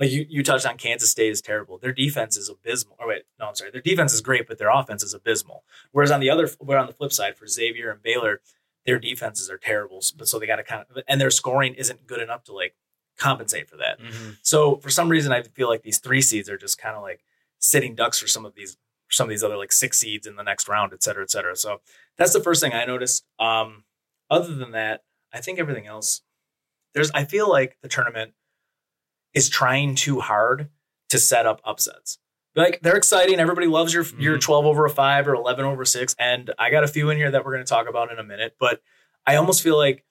like you, you touched on Kansas State is terrible. Their defense is abysmal. Or wait, no, I'm sorry. Their defense is great, but their offense is abysmal. Whereas on the other, where on the flip side for Xavier and Baylor, their defenses are terrible. But so they got to kind of, and their scoring isn't good enough to like compensate for that. So for some reason, I feel like these three seeds are just kind of like sitting ducks for some of these some of these other like six seeds in the next round, et cetera, et cetera. So that's the first thing I noticed. Um, other than that, I think everything else there's I feel like the tournament is trying too hard to set up upsets. Like they're exciting. Everybody loves your your Mhm. 12 over a five or 11 over six. And I got a few in here that we're going to talk about in a minute. But I almost feel like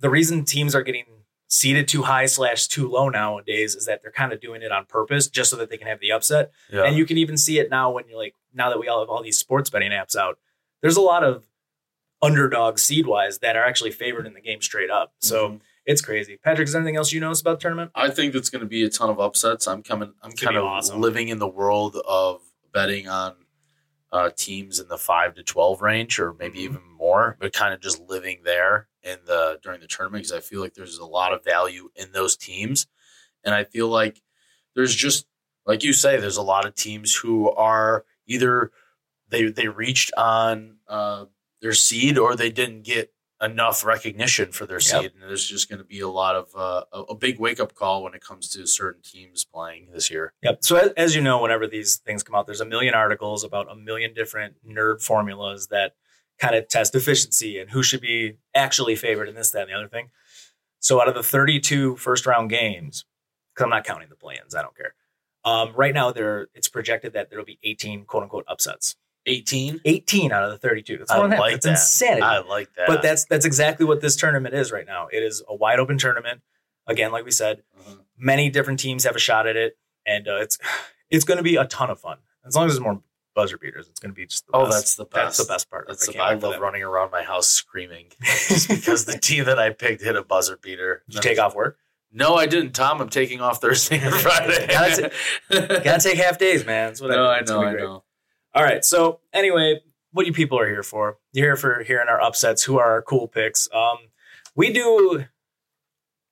the reason teams are getting seated too high slash too low nowadays is that they're kind of doing it on purpose just so that they can have the upset. Yeah. And you can even see it now when you're like, now that we all have all these sports betting apps out, there's a lot of underdogs seed wise that are actually favored in the game straight up. So Mhm. it's crazy. Patrick, is there anything else you notice about the tournament? I think that's going to be a ton of upsets. I'm coming. I'm It's kind of awesome. living in the world of betting on uh, teams in the five to twelve range, or maybe Mhm. even more. But kind of just living there in the during the tournament because I feel like there's a lot of value in those teams, and I feel like there's just like you say, there's a lot of teams who are either they they reached on uh, their seed or they didn't get enough recognition for their Yep. seed, and there's just going to be a lot of uh, a, a big wake up call when it comes to certain teams playing this year. Yep. So as, as you know, whenever these things come out, there's a million articles about a million different nerd formulas that kind of test efficiency and who should be actually favored in this, that, and the other thing. So out of the 32 first round games, because I'm not counting the play-ins, I don't care. Um, right now, there it's projected that there will be 18 quote unquote upsets. 18. 18 out of the 32. That's I more than half. like That's that. insanity. I like that. But that's that's exactly what this tournament is right now. It is a wide open tournament. Again, like we said, Mhm. many different teams have a shot at it, and uh, it's it's going to be a ton of fun. As long as there's more buzzer beaters, it's going to be just the Oh, best. that's the best. that's the best. part. That's I the, I love running around my house screaming just because the team that I picked hit a buzzer beater. Did you take off work? No, I didn't. Tom, I'm taking off Thursday and Friday. Gotta Gotta take half days, man. That's what no, I it's know, I know. All right. So anyway, what you people are here for? You're here for hearing our upsets. Who are our cool picks? Um, we do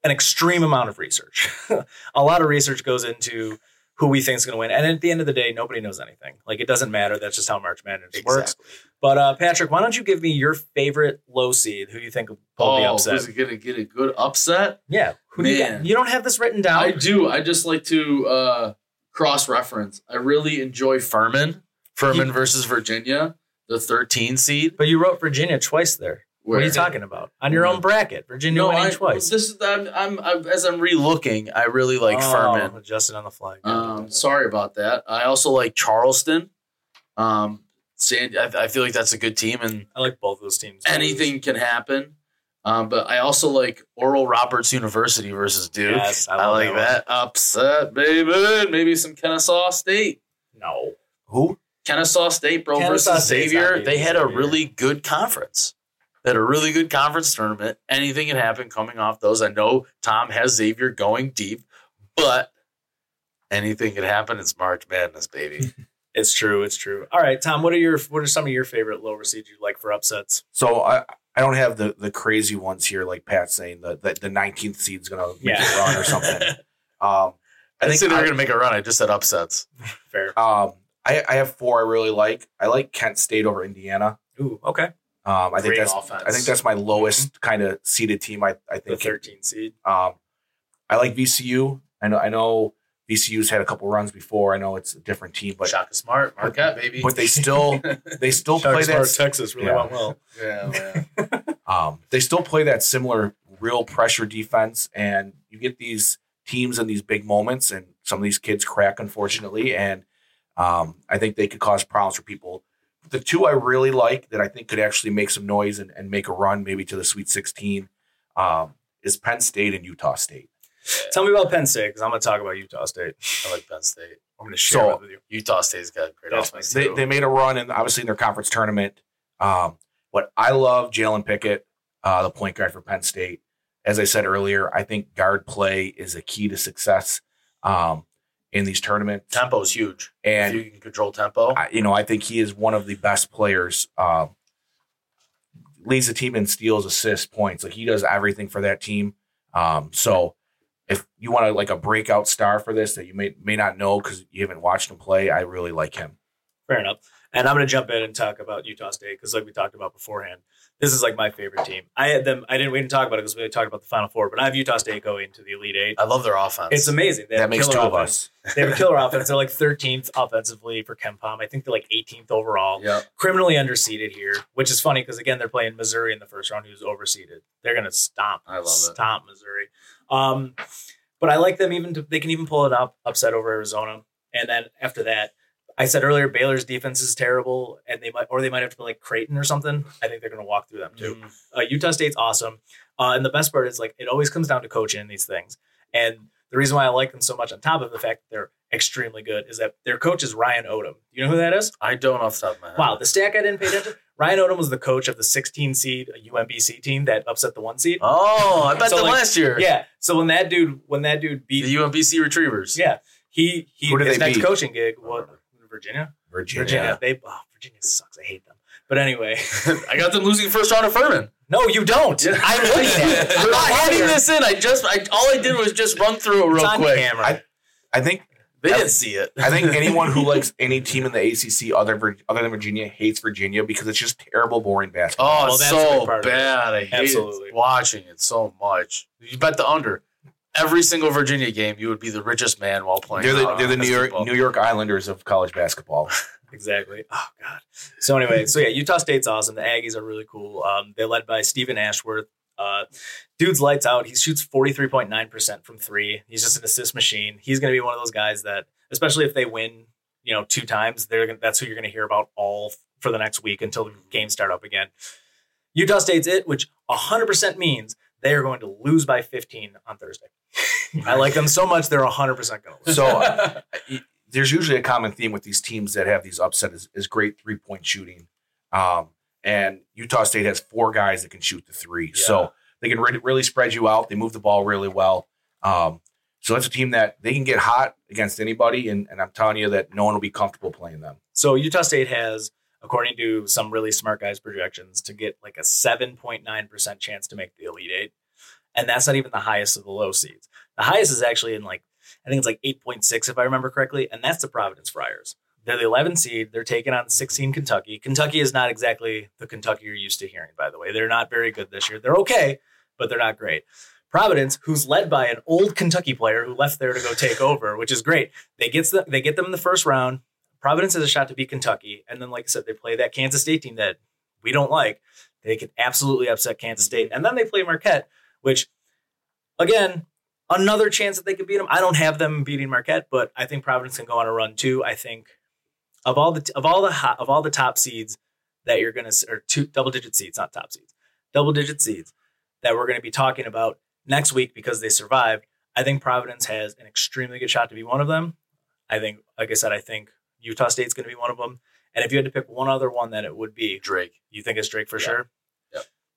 an extreme amount of research. a lot of research goes into who we think is going to win, and at the end of the day, nobody knows anything. Like it doesn't matter. That's just how March Madness works. But uh, Patrick, why don't you give me your favorite low seed? Who you think will pull the Oh, upset? who's going to get a good upset? yeah. Who do you? Man. you don't have this written down. I do. I just like to uh, cross reference. I really enjoy Furman. Furman You- versus Virginia, the 13 seed. but you wrote Virginia twice there. What are you talking about? On your own bracket, Virginia No, winning I, twice. This is I'm, I'm, I'm As I'm re-looking, I really like Oh, Furman. adjusted on the fly. um, sorry about that. I also like Charleston. Um, San, I, I feel like that's a good team, and I like both those teams. Anything can happen. Um, but I also like Oral Roberts University versus Duke. Yes, I I, like that that. Upset, baby. maybe some Kennesaw State. No. Who? Kennesaw State, bro, Kennesaw versus Xavier, they had a really good conference. They had a really good conference tournament. Anything can happen coming off those. I know Tom has Xavier going deep, but anything can happen. It's March Madness, baby. It's true. It's true. All right, Tom. What are your What are some of your favorite lower seeds you like for upsets? So I I don't have the the crazy ones here like Pat saying the the, the 19th seed's gonna make Yeah. a run or something. Um, I, I think think they were going to make a run. I just said upsets. Fair. um, I, I have four I really like. I like Kent State over Indiana. Ooh. Okay. Um, I think that's offense. I think that's my lowest kind of seeded team. I I The think. 13 seed. Um, I like VCU. I know I know VCU's had a couple runs before. I know it's a different team, but Shaka Smart, Marquette, baby. but they still they still play Sharks that Texas really yeah. went well. yeah, man. um, they still play that similar real pressure defense, and you get these teams in these big moments, and some of these kids crack, unfortunately, and um, I think they could cause problems for people. The two I really like that I think could actually make some noise and, and make a run, maybe to the Sweet 16, um, is Penn State and Utah State. Tell me about Penn State because I'm going to talk about Utah State. I like Penn State. I'm going to share So- it with you. Utah State's got a great offense They, too. they made a run, and obviously in their conference tournament. Um, but I love Jalen Pickett, uh, the point guard for Penn State. As I said earlier, I think guard play is a key to success um, in these tournaments. Tempo is huge. And if you can control tempo, I, you know, I think he is one of the best players. Uh, leads the team in steals, assists, points. Like he does everything for that team. Um, so if you want to like a breakout star for this that you may may not know because you haven't watched him play, I really like him. Fair enough. And I'm going to jump in and talk about Utah State because, like we talked about beforehand, this is like my favorite team. I had them. I didn't. We didn't talk about it because we talked about the Final Four, but I have Utah State going to the Elite Eight. I love their offense. It's amazing. They That makes two killer of us. They have a killer offense. They're like 13th offensively for KenPom. I think they're like 18th overall. Yeah. Criminally underseeded here, which is funny because again they're playing Missouri in the first round, who's overseeded. They're gonna stomp. I love it. Stomp Missouri. Um, but I like them even. To, they can even pull it up, upset over Arizona, and then after that. I said earlier, Baylor's defense is terrible, and they might, or they might have to play like Creighton or something. I think they're going to walk through them too. Mm. Uh, Utah State's awesome. Uh, and the best part is like it always comes down to coaching in these things. And the reason why I like them so much, on top of the fact that they're extremely good, is that their coach is Ryan Odom. You know who that is? I don't off the top of my head. Wow, the stack I didn't pay attention. Ryan Odom was the coach of the 16 seed UMBC team that upset the one seed. Oh, I bet So, them like, last year. Yeah. So when that dude, when that dude beat, The UMBC Retrievers. yeah, he he Who did his next beat? coaching gig was Virginia. Virginia. Virginia. They oh, Virginia sucks. I hate them. But anyway, I got them losing first round of Furman. no, you don't. I'm looking at it. I'm not adding this in. I just, I, all I did was just run through it It's real on quick. camera. I- I think They didn't see it. I think anyone who likes any team in the ACC other other than Virginia hates Virginia because it's just terrible, boring basketball. Oh, Well, that's so part of it. bad. I hate Absolutely. watching it so much. You bet the under. Every single Virginia game, you would be the richest man while playing. They're the they're the New York. New York Islanders of college basketball. Exactly. Oh God. So anyway, so yeah, Utah State's awesome. The Aggies are really cool. Um, they're led by Steven Ashworth. Uh, dude's lights out. He shoots forty three point nine percent from three. He's just an assist machine. He's going to be one of those guys that, especially if they win, you know, two times, they're gonna, that's who you're going to hear about all for the next week until the games start up again. Utah State's it, which hundred percent means they are going to lose by fifteen on Thursday. I like them so much; they're hundred percent going to lose. So uh, there's usually a common theme with these teams that have these upset is, is great three point shooting. Um, and Utah State has four guys that can shoot the three. Yeah. So they can really, really spread you out. They move the ball really well. Um, so that's a team that they can get hot against anybody. And, and I'm telling you that no one will be comfortable playing them. So Utah State has, according to some really smart guys' projections, to get like a 7.9% chance to make the Elite Eight. And that's not even the highest of the low seeds. The highest is actually in like, I think it's like 8.6 if I remember correctly. And that's the Providence Friars. They're the 11 seed. They're taking on 16 Kentucky. Kentucky is not exactly the Kentucky you're used to hearing, by the way. They're not very good this year. They're okay, but they're not great. Providence, who's led by an old Kentucky player who left there to go take over, which is great. They gets the, they get them in the first round. Providence has a shot to beat Kentucky, and then, like I said, they play that Kansas State team that we don't like. They could absolutely upset Kansas State, and then they play Marquette, which, again, another chance that they could beat them. I don't have them beating Marquette, but I think Providence can go on a run too. I think of all the of all the hot, of all the top seeds that you're gonna or two double digit seeds, not top seeds, double digit seeds that we're going to be talking about next week because they survived. I think Providence has an extremely good shot to be one of them. I think, like I said, I think Utah State's going to be one of them. And if you had to pick one other one, then it would be Drake, you think it's Drake for Yeah. sure.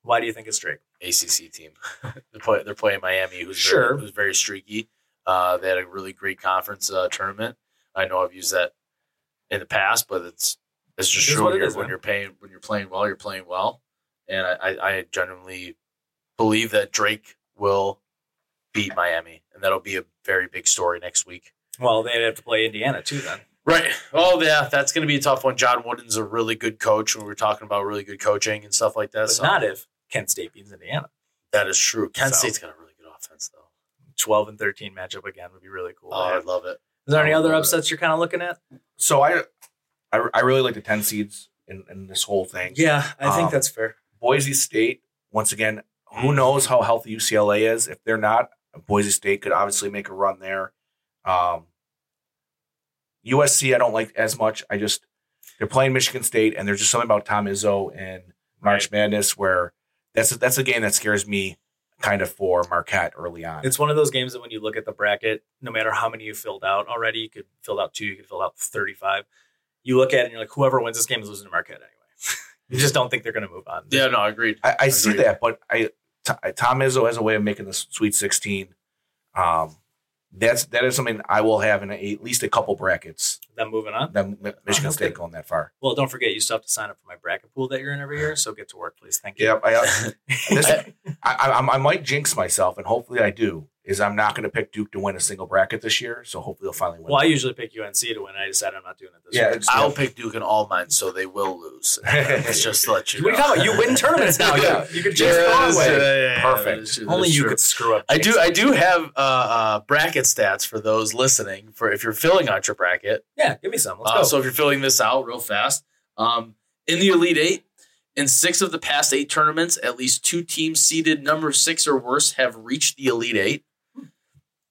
Why do you think it's Drake? ACC team. they're, play, they're playing Miami, who's Sure. very, who's very streaky. Uh, they had a really great conference uh, tournament. I know I've used that in the past, but it's it's just It when you're, is, when man. you're playing when you're playing well, you're playing well, and I, I, I genuinely believe that Drake will beat Miami, and that'll be a very big story next week. Well, they'd have to play Indiana too then. Right. Oh yeah, that's going to be a tough one. John Wooden's a really good coach when we're talking about really good coaching and stuff like that. But so not if Kent State beats Indiana. that is true. Kent So- State's got a really good offense though. 12 and 13 matchup again would be really cool. Oh, I have. love it. Is there any other love it. upsets you're kind of looking at? So I, I, I really like the 10 seeds in, in this whole thing. Yeah, I think Um, that's fair. Boise State, once again, who knows how healthy UCLA is? If they're not, Boise State could obviously make a run there. Um, USC, I don't like as much. I just they're playing Michigan State, and there's just something about Tom Izzo and March Madness where that's a, that's a game that scares me kind of for Marquette early on. It's one of those games that when you look at the bracket, no matter how many you filled out already, you could fill out two, you could fill out 35. You look at it and you're like, whoever wins this game is losing to Marquette anyway. you just don't think they're going to move on. Yeah, no, agreed. I, I see that, but I T- Tom Izzo has a way of making the Sweet 16. Um, that's that is something I will have in a, at least a couple brackets. Then moving on. That Mi- Michigan okay. State going that far. Well, don't forget, you still have to sign up for my bracket pool that you're in every year. So get to work, please. Thank you. Yep, I, uh, this, I, I, I might jinx myself, and hopefully I do. Is I'm not going to pick Duke to win a single bracket this year, so hopefully they'll finally win. Well, I usually pick UNC to win. I decided I'm not doing it this Yeah, year. I'll pick Duke in all mine, so they will lose. It's just to let you What are you talking about? You win tournaments now. Yeah. You, you could Yeah, just that go away. yeah, yeah, yeah, Perfect. that is true, Only you true. could screw up. I do. I do have uh, uh, bracket stats for those listening. For if you're filling out your bracket, Yeah, give me some. Let's Uh, go. so if you're filling this out real fast, um, in the Elite Eight, in six of the past eight tournaments, at least two teams seeded number six or worse have reached the Elite Eight.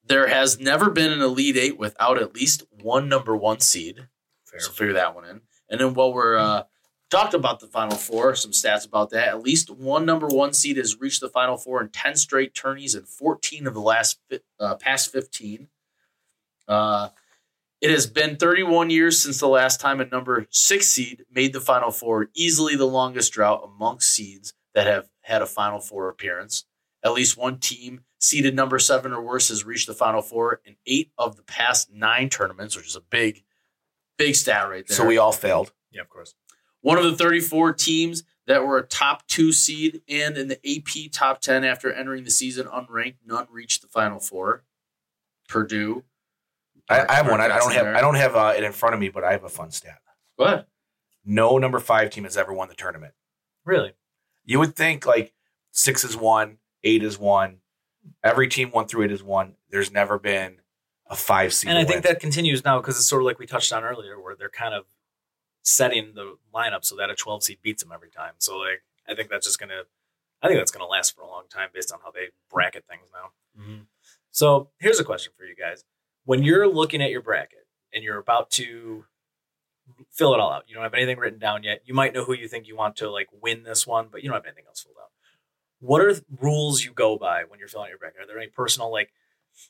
There has never been an Elite Eight without at least one number one seed. Fair. So figure that one in. And then while we're uh, talked about the Final Four, some stats about that. At least one number one seed has reached the Final Four in ten straight tourneys and fourteen of the last uh, past fifteen. Uh, it has been 31 years since the last time a number six seed made the Final Four, easily the longest drought amongst seeds that have had a Final Four appearance. At least one team seeded number seven or worse has reached the Final Four in eight of the past nine tournaments, which is a big, big stat right there. so we all failed. yeah, of course. One of the 34 teams that were a top two seed and in the AP top 10 after entering the season unranked, none reached the Final Four. Purdue. I, I have one. I, I don't have. I don't have uh, it in front of me, but I have a fun stat. What? No number five team has ever won the tournament. Really? You would think like six is one, eight is one, Every team one through eight is one. There's never been a five seed. and I to think win. that continues now because it's sort of like we touched on earlier, where they're kind of setting the lineup so that a 12 seed beats them every time. So like, I think that's just gonna, I think that's gonna last for a long time based on how they bracket things now. Mhm. So here's a question for you guys: When you're looking at your bracket and you're about to fill it all out, you don't have anything written down yet. You might know who you think you want to like win this one, but you don't have anything else filled out. What are rules you go by when you're filling out your bracket? Are there any personal like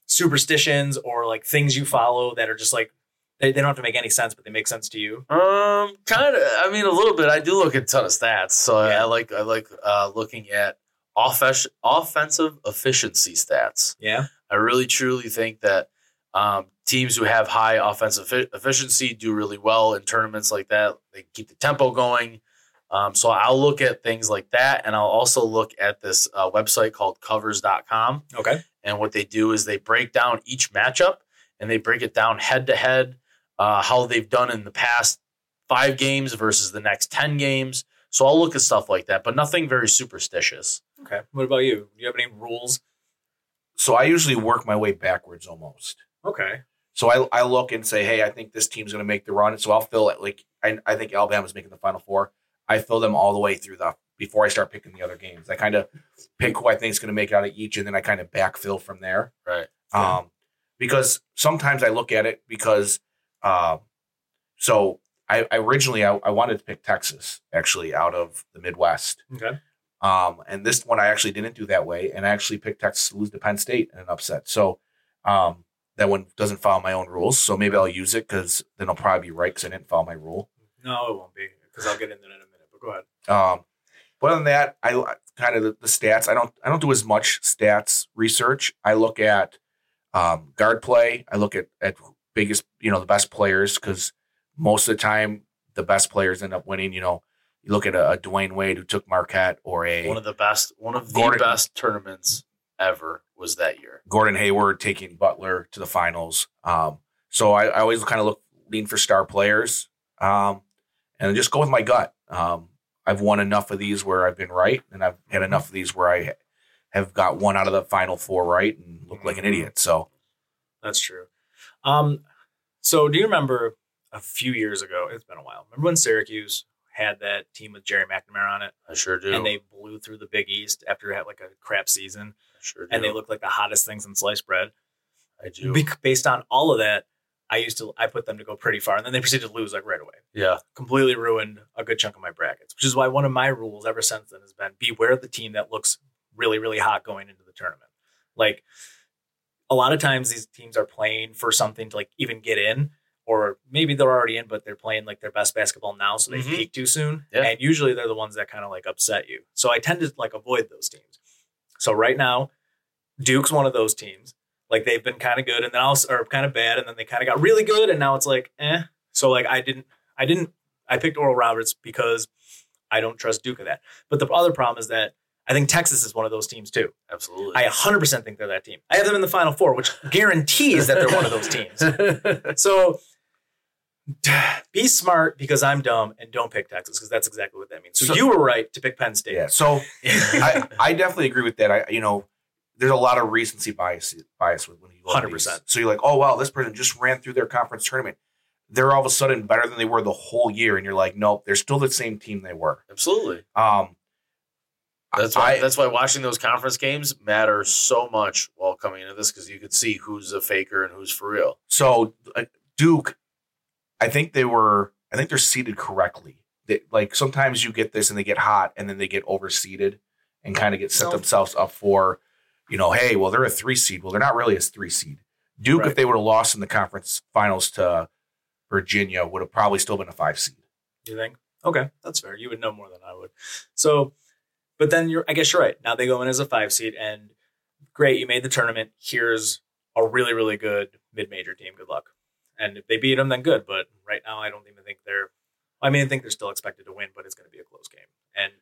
superstitions or like things you follow that are just like they, they don't have to make any sense, but they make sense to you? Um, kind of. I mean, a little bit. I do look at a ton of stats, so I, Yeah. I like I like uh, looking at offense offensive efficiency stats. Yeah. I really truly think that um, teams who have high offensive effi- efficiency do really well in tournaments like that. They keep the tempo going. Um, so I'll look at things like that, and I'll also look at this uh, website called Covers.com. Okay. And what they do is they break down each matchup and they break it down head to head, uh, how they've done in the past five games versus the next 10 games. So I'll look at stuff like that, but nothing very superstitious. Okay. What about you? Do you have any rules? so. I usually work my way backwards almost. Okay. So I, I look and say, hey, I think this team's going to make the run. So I'll fill it like I, I think Alabama's making the Final Four. I fill them all the way through the before I start picking the other games. I kind of pick who I think is going to make out of each, and then I kind of backfill from there. Right. Um, because sometimes I look at it because, uh, so I, I originally I, I wanted to pick Texas actually out of the Midwest. Okay. Um, and this one I actually didn't do that way, and I actually picked Texas to lose to Penn State in an upset. So um, that one doesn't follow my own rules. So maybe I'll use it because then I'll probably be right because I didn't follow my rule. No, it won't be because I'll get into that in a go ahead. Um, but other than that, I kind of the, the stats. I don't I don't do as much stats research. I look at um, guard play. I look at at biggest you know the best players because most of the time the best players end up winning. You know, you look at a, a Dwyane Wade who took Marquette or a One of the best, one of the Gordon- best tournaments ever was that year. Gordon Hayward taking Butler to the finals. Um, so I, I always kind of look lean for star players, um, and just go with my gut. Um, I've won enough of these where I've been right, and I've had enough of these where I have got one out of the final four right and look like an idiot. So That's true. Um, so do you remember a few years ago? It's been a while. Remember when Syracuse had that team with Gerry McNamara on it, I sure do. and they blew through the Big East after it had like a crap season, I sure do. and they looked like the hottest things in sliced bread. I do. Bec- based on all of that, I used to I put them to go pretty far, and then they proceeded to lose like right away. yeah. Completely ruined a good chunk of my brackets, which is why one of my rules ever since then has been beware of the team that looks really really hot going into the tournament. Like a lot of times these teams are playing for something to like even get in, or maybe they're already in, but they're playing like their best basketball now, so they Mhm. peak too soon. Yeah. And usually they're the ones that kind of like upset you. So I tend to like avoid those teams. So right now, Duke's one of those teams. Like they've been kind of good, and then also or kind of bad, and then they kind of got really good, and now it's like eh. So like I didn't, I didn't, I picked Oral Roberts because I don't trust Duke of that. But the other problem is that I think Texas is one of those teams too. Absolutely. I 100% think they're that team. I have them in the Final Four, which guarantees that they're one of those teams. So be smart because I'm dumb and don't pick Texas because that's exactly what that means. So, So- you were right to pick Penn State. yeah, so I, I definitely agree with that. I you know there's a lot of recency bias bias with when you go 100%. So you're like, oh wow, this person just ran through their conference tournament. They're all of a sudden better than they were the whole year, and you're like, nope, they're still the same team they were. Absolutely. Um, That's why. I- that's why watching those conference games matter so much while coming into this because you could see who's a faker and who's for real. So uh, Duke, I think they were. I think they're seated correctly. They, like sometimes you get this and they get hot and then they get overseeded and kind of get set No. themselves up for, you know, hey, well they're a three seed. Well, they're not really a three seed. Duke, Right. if they would have lost in the conference finals to Virginia, would have probably still been a five seed. You think? Okay, that's fair. You would know more than I would. So, but then you're, I guess you're right. Now they go in as a five seed, and great, you made the tournament. Here's a really, really good mid major team. Good luck. And if they beat them, then good. But right now, I don't even think they're, I mean, I think they're still expected to win, but it's going to be a close game. And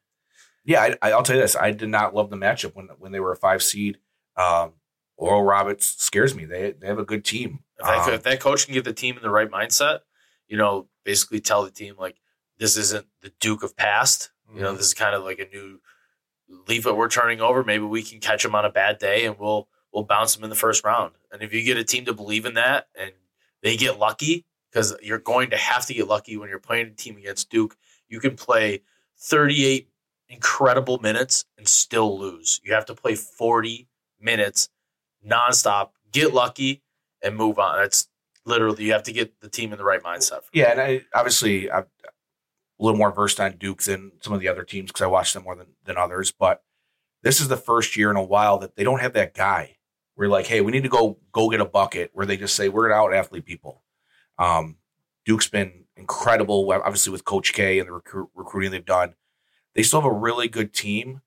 Yeah, I, I- I'll tell you this. I did not love the matchup when when they were a five seed. Um, Oral Roberts scares me. They they have a good team. If that, Um, if that coach can get the team in the right mindset, you know, basically tell the team like this isn't the Duke of past. You know, this is kind of like a new leave what we're turning over. Maybe we can catch them on a bad day and we'll we'll bounce them in the first round. And if you get a team to believe in that and they get lucky, because you're going to have to get lucky when you're playing a team against Duke, you can play 38 incredible minutes and still lose. You have to play 40 minutes nonstop, get lucky, and move on. That's literally you have to get the team in the right mindset. Yeah, and I obviously I'm a little more versed on Duke than some of the other teams because I watch them more than, than others. But this is the first year in a while that they don't have that guy. We're like, hey, we need to go go get a bucket where they just say we're gonna out athlete people. Um, Duke's been incredible, obviously with Coach K and the recruit, recruiting they've done. They still have a really good team,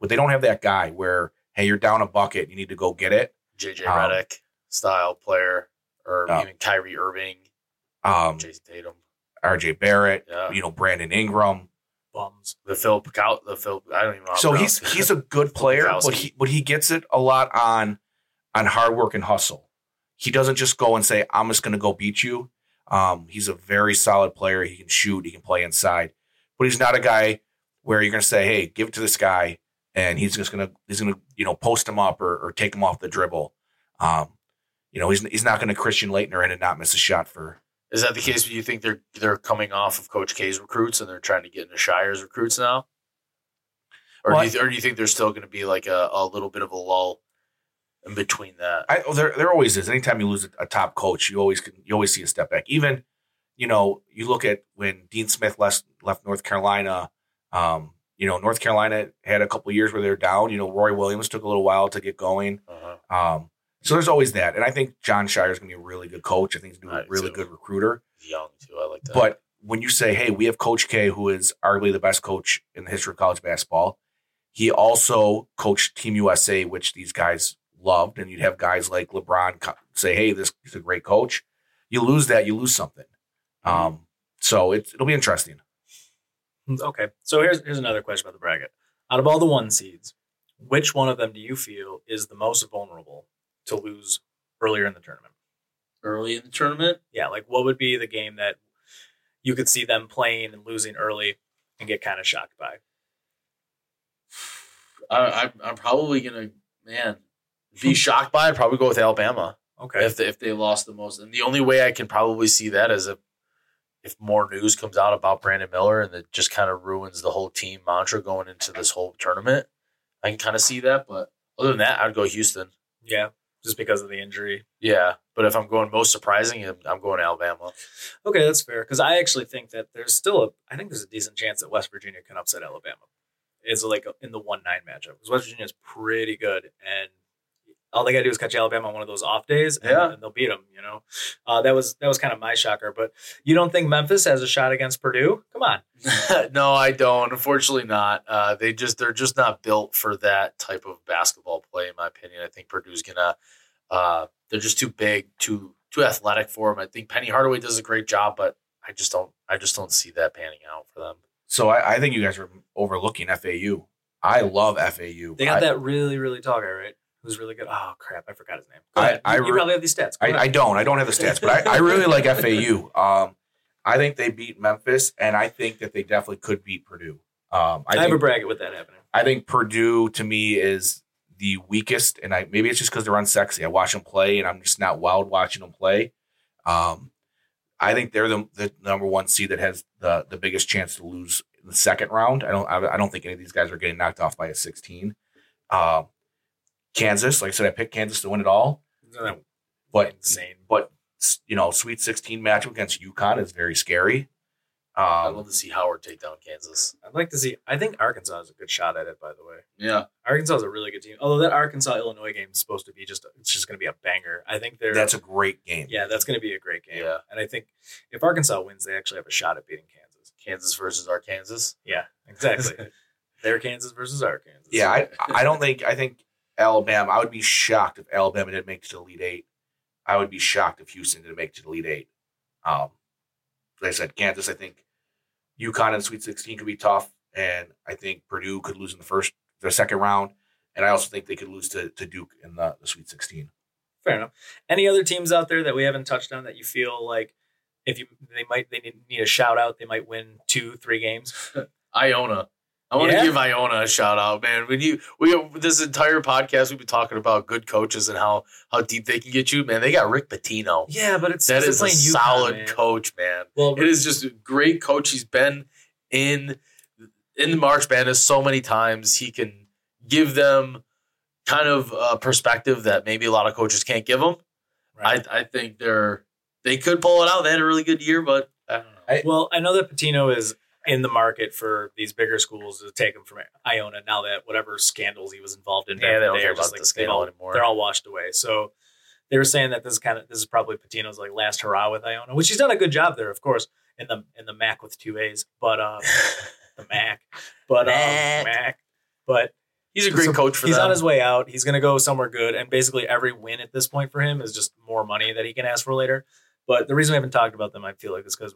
but they don't have that guy where hey, you're down a bucket, you need to go get it. JJ Um, Redick style player, or Yeah. even Kyrie Irving, Um, Jayson Tatum, RJ Barrett, Yeah. you know Brandon Ingram. Bums. the Phil Picout, the Phil. I don't even know. so he's he's a good player, but he but he gets it a lot on on hard work and hustle. He doesn't just go and say, "I'm just going to go beat you." Um, he's a very solid player. He can shoot. He can play inside, but he's not a guy where you're going to say, "Hey, give it to this guy," and he's just going to he's going to you know post him up or, or take him off the dribble. Um, you know, he's he's not going to Christian Laettner in and not miss a shot for. Is that the case? Do you think they're they're coming off of Coach K's recruits and they're trying to get into Scheyer's recruits now? Or, Well, do you, or do you think there's still going to be like a, a little bit of a lull in between that? I, oh, there, there always is. Anytime you lose a, a top coach, you always can, you always see a step back. Even, you know, you look at when Dean Smith left left North Carolina. Um, you know, North Carolina had a couple years where they're down. You know, Roy Williams took a little while to get going. Uh-huh. Um, so there's always that, and I think Jon Scheyer is going to be a really good coach. I think he's going to be a really too. good recruiter. He's young too. I like that. But when you say, "Hey, we have Coach K, who is arguably the best coach in the history of college basketball," he also coached Team USA, which these guys loved, and you'd have guys like LeBron say, "Hey, this is a great coach." You lose that, you lose something. Um, so it, it'll be interesting. Okay. So here's here's another question about the bracket. Out of all the one seeds, which one of them do you feel is the most vulnerable to lose earlier in the tournament? Early in the tournament, Yeah, like what would be the game that you could see them playing and losing early and get kind of shocked by? I, I, I'm probably gonna man be shocked by it. Probably go with Alabama Okay. if they, if they lost the most. And the only way I can probably see that is if if more news comes out about Brandon Miller and it just kind of ruins the whole team mantra going into this whole tournament. I can kind of see that, but other than that, I'd go Houston. yeah, just because of the injury. Yeah, but if I'm going most surprising, I'm- going Alabama. Okay, that's fair. Because I actually think that there's still a, I think there's a decent chance that West Virginia can upset Alabama. It's like in the one nine matchup because West Virginia is pretty good, and all they got to do is catch Alabama on one of those off days, and, Yeah. and they'll beat them. You know, uh, that was that was kind of my shocker. But you don't think Memphis has a shot against Purdue? Come on, no, I don't. Unfortunately, not. Uh, they just they're just not built for that type of basketball play, in my opinion. I think Purdue's gonna. Uh, they're just too big, too too athletic for them. I think Penny Hardaway does a great job, but I just don't. I just don't see that panning out for them. So I, I think you guys are overlooking FAU. I love FAU. they got I, that really really tall guy, right? Who's really good? Oh crap, I forgot his name. Go I-. I you, you probably have these stats. I. I don't. I don't have the stats, but I, I really like FAU. Um, I think they beat Memphis, and I think that they definitely could beat Purdue. Um, I, I have a think, bracket with that happening. I think Purdue to me is the weakest, and I maybe it's just because they're unsexy. I watch them play, and I'm just not wild watching them play. Um, I think they're the, the number one seed that has the the biggest chance to lose in the second round. I don't. I, I don't think any of these guys are getting knocked off by a 16. Um, Kansas, like I said, I picked Kansas to win it all, but insane? but you know, Sweet 16 matchup against UConn is very scary. I'd Um, love to see Howard take down Kansas. I'd like to see. I think Arkansas has a good shot at it. By the way, yeah. Arkansas is a really good team. Although that Arkansas Illinois game is supposed to be just it's just going to be a banger. I think they're that's a great game. yeah, that's going to be a great game. Yeah. and I think if Arkansas wins, they actually have a shot at beating Kansas. Kansas versus Arkansas. Yeah, exactly. They're Kansas versus Arkansas. Yeah, I, I don't think I think Alabama. I would be shocked if Alabama didn't make it to the Elite Eight. I would be shocked if Houston didn't make it to the Elite Eight. Um, like I said, Kansas. I think UConn in Sweet 16 could be tough, and I think Purdue could lose in the first, the second round, and I also think they could lose to, to Duke in the, the Sweet 16. fair enough. Any other teams out there that we haven't touched on that you feel like if you they might they need, need a shout out, they might win two, three games. Iona. I want to give Iona a shout out, man. When you we this entire podcast we've been talking about good coaches and how how deep they can get you, man. They got Rick Pitino. Yeah, but it's That is a UConn, solid man. coach, man. Well, It is just a great coach. He's been in in the March Madness so many times. He can give them kind of a perspective that maybe a lot of coaches can't give them. right. I I think they're they could pull it out. They had a really good year, but I don't know. I- Well, I know that Pitino is in the market for these bigger schools to take him from Iona now that whatever scandals he was involved in. back Yeah, in they the don't day care are just about the scandal all- anymore. They're all washed away. So they were saying that this is kind of this is probably Pitino's like last hurrah with Iona, which he's done a good job there, of course, in the in the MAC with two A's, but uh, the MAC, but um, Mac. MAC, but He's a great So coach for he's them. on his way out. He's going to go somewhere good, and basically every win at this point for him is just more money that he can ask for later. But the reason we haven't talked about them, I feel like, is because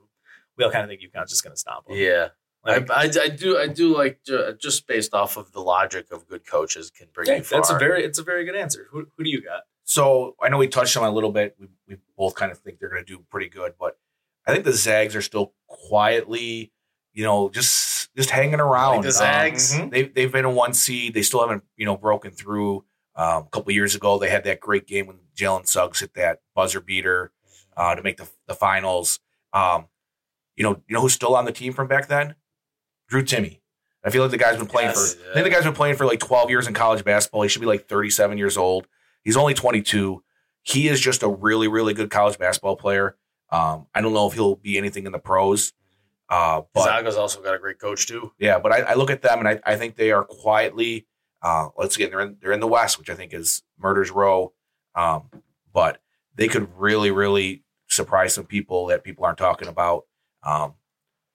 we all kind of think UConn's just going to stop them. yeah. Like, I, I, I do I do like just based off of the logic of good coaches can bring yeah, you far. that's a very it's a very good answer. Who, who do you got? So I know we touched on it a little bit. We, we both kind of think they're going to do pretty good, but I think the Zags are still quietly, you know, just just hanging around. Like the Um, Zags. mhm. they they've been a one seed. They still haven't you know broken through. Um, a couple years ago, they had that great game when Jalen Suggs hit that buzzer beater uh, to make the the finals. Um, you know, you know who's still on the team from back then? Drew Timme. I feel like the guy's been playing Yes, for. yeah. I think the guy's been playing for like 12 years in college basketball. He should be like 37 years old. He's only 22. He is just a really, really good college basketball player. Um, I don't know if he'll be anything in the pros, uh, but Zaga's also got a great coach too. yeah, but I, I look at them and I, I think they are quietly. Uh, let's get they're in, they're in the West, which I think is murder's row. Um, but they could really, really surprise some people that people aren't talking about. Um,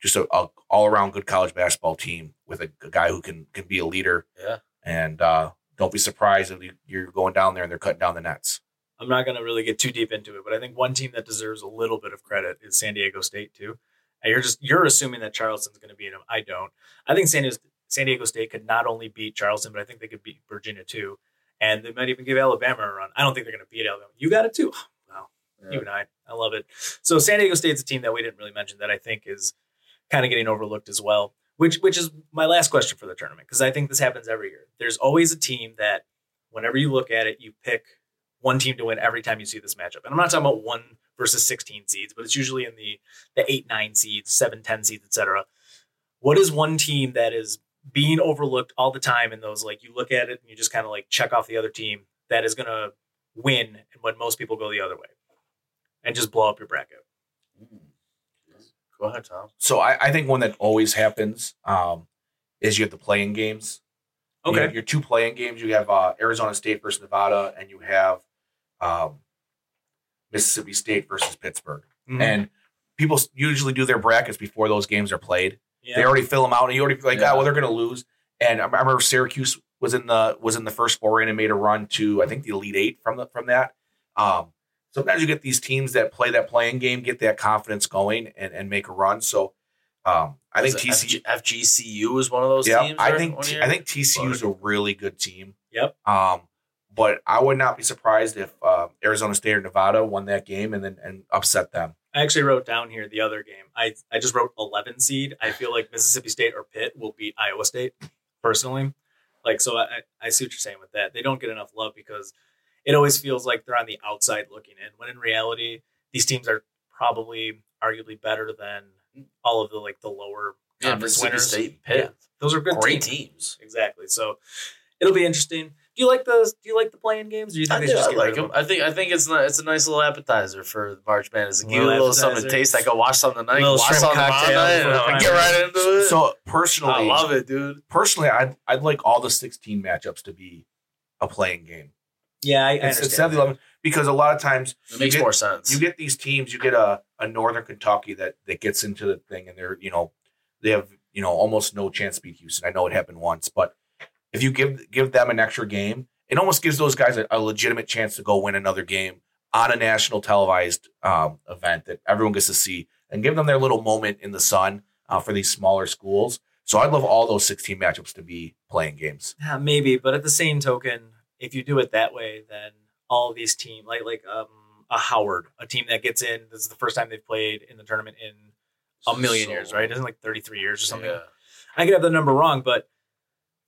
just a, a all around good college basketball team with a, a guy who can can be a leader. Yeah. and uh, don't be surprised if you, you're going down there and they're cutting down the nets. I'm not going to really get too deep into it, but I think one team that deserves a little bit of credit is San Diego State too. And you're just you're assuming that Charleston's going to beat them. I don't. I think San Diego, San Diego State could not only beat Charleston, but I think they could beat Virginia too, and they might even give Alabama a run. I don't think they're going to beat Alabama. You got it too. Wow, you and I, I love it. So San Diego State's a team that we didn't really mention that I think is kind of getting overlooked as well. Which which is my last question for the tournament because I think this happens every year. There's always a team that whenever you look at it, you pick one team to win every time you see this matchup. And I'm not talking about one versus 16 seeds, but it's usually in the the 8 9 seeds, 7 10 seeds, etc. What is one team that is being overlooked all the time in those like you look at it and you just kind of like check off the other team that is going to win and when most people go the other way and just blow up your bracket. Go ahead, Tom. So I, I think one that always happens um, is you have the playing games. Okay. You have your two playing games. You have uh, Arizona State versus Nevada, and you have um, Mississippi State versus Pittsburgh. Mhm. And people s- usually do their brackets before those games are played. yeah. They already fill them out, and you already feel like, Yeah. oh, well, they're going to lose. And I remember Syracuse was in the was in the first four in and made a run to I think the Elite Eight from the from that. Um, sometimes you get these teams that play that playing game, get that confidence going, and, and make a run. So um, I think TCU. FG, FGCU is one of those Yeah, teams. I think I think TCU is a really good team. Yep. Um, but I would not be surprised if uh, Arizona State or Nevada won that game and then and upset them. I actually wrote down here the other game. I, I just wrote 11 seed. I feel like Mississippi State or Pitt will beat Iowa State personally. Like, so I, I see what you're saying with that. They don't get enough love because it always feels like they're on the outside looking in, when in reality, these teams are probably arguably better than all of the like the lower yeah, conference winners. State, Pitt, Yeah, those are good great teams. teams. Exactly. So it'll be interesting. Do you like those? Do you like the playing games? Or do you think I, they do, just I like rid of them. I think I think it's not, it's a nice little appetizer for the March Madness. Give you a Little little something to taste. I can watch something tonight, Little watch shrimp something cocktail night, and I'm get right into it. So personally, I love it, dude. personally, I'd I'd like all the 16 matchups to be a playing game. Yeah, I, I It's, understand. instead of the 11 because a lot of times It makes get, more sense. You get these teams. You get a, a Northern Kentucky that that gets into the thing, and they're you know they have you know almost no chance to beat Houston. I know it happened once, but if you give give them an extra game, it almost gives those guys a, a legitimate chance to go win another game on a national televised um, event that everyone gets to see, and give them their little moment in the sun uh, for these smaller schools. So I'd love all those 16 matchups to be playing games. Yeah, maybe, but at the same token, if you do it that way, then all of these teams, like like um, a Howard, a team that gets in, this is the first time they've played in the tournament in a million So- years, right? Isn't like thirty three years or something? Yeah. I could have the number wrong, but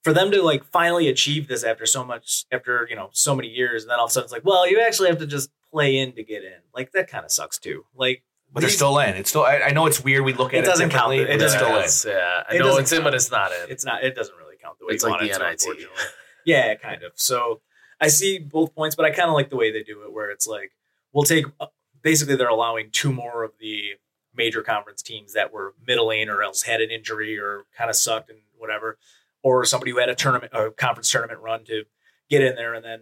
for them to like finally achieve this after so much, after you know so many years, and then all of a sudden it's like, well, you actually have to just play in to get in. Like that kind of sucks too. Like But they're still in. It's still. I, I know it's weird. We look It at it. doesn't count. It doesn't they're count. still in. Yeah, I It know doesn't it's in, but it's not in. It's not. It doesn't really count the way It's you like want the it to, NIT. unfortunately. Yeah, kind of. So I see both points, but I kind of like the way they do it, where it's like we'll take uh, basically they're allowing two more of the major conference teams that were middle lane or else had an injury or kind of sucked and whatever, or somebody who had a tournament or conference tournament run to get in there and then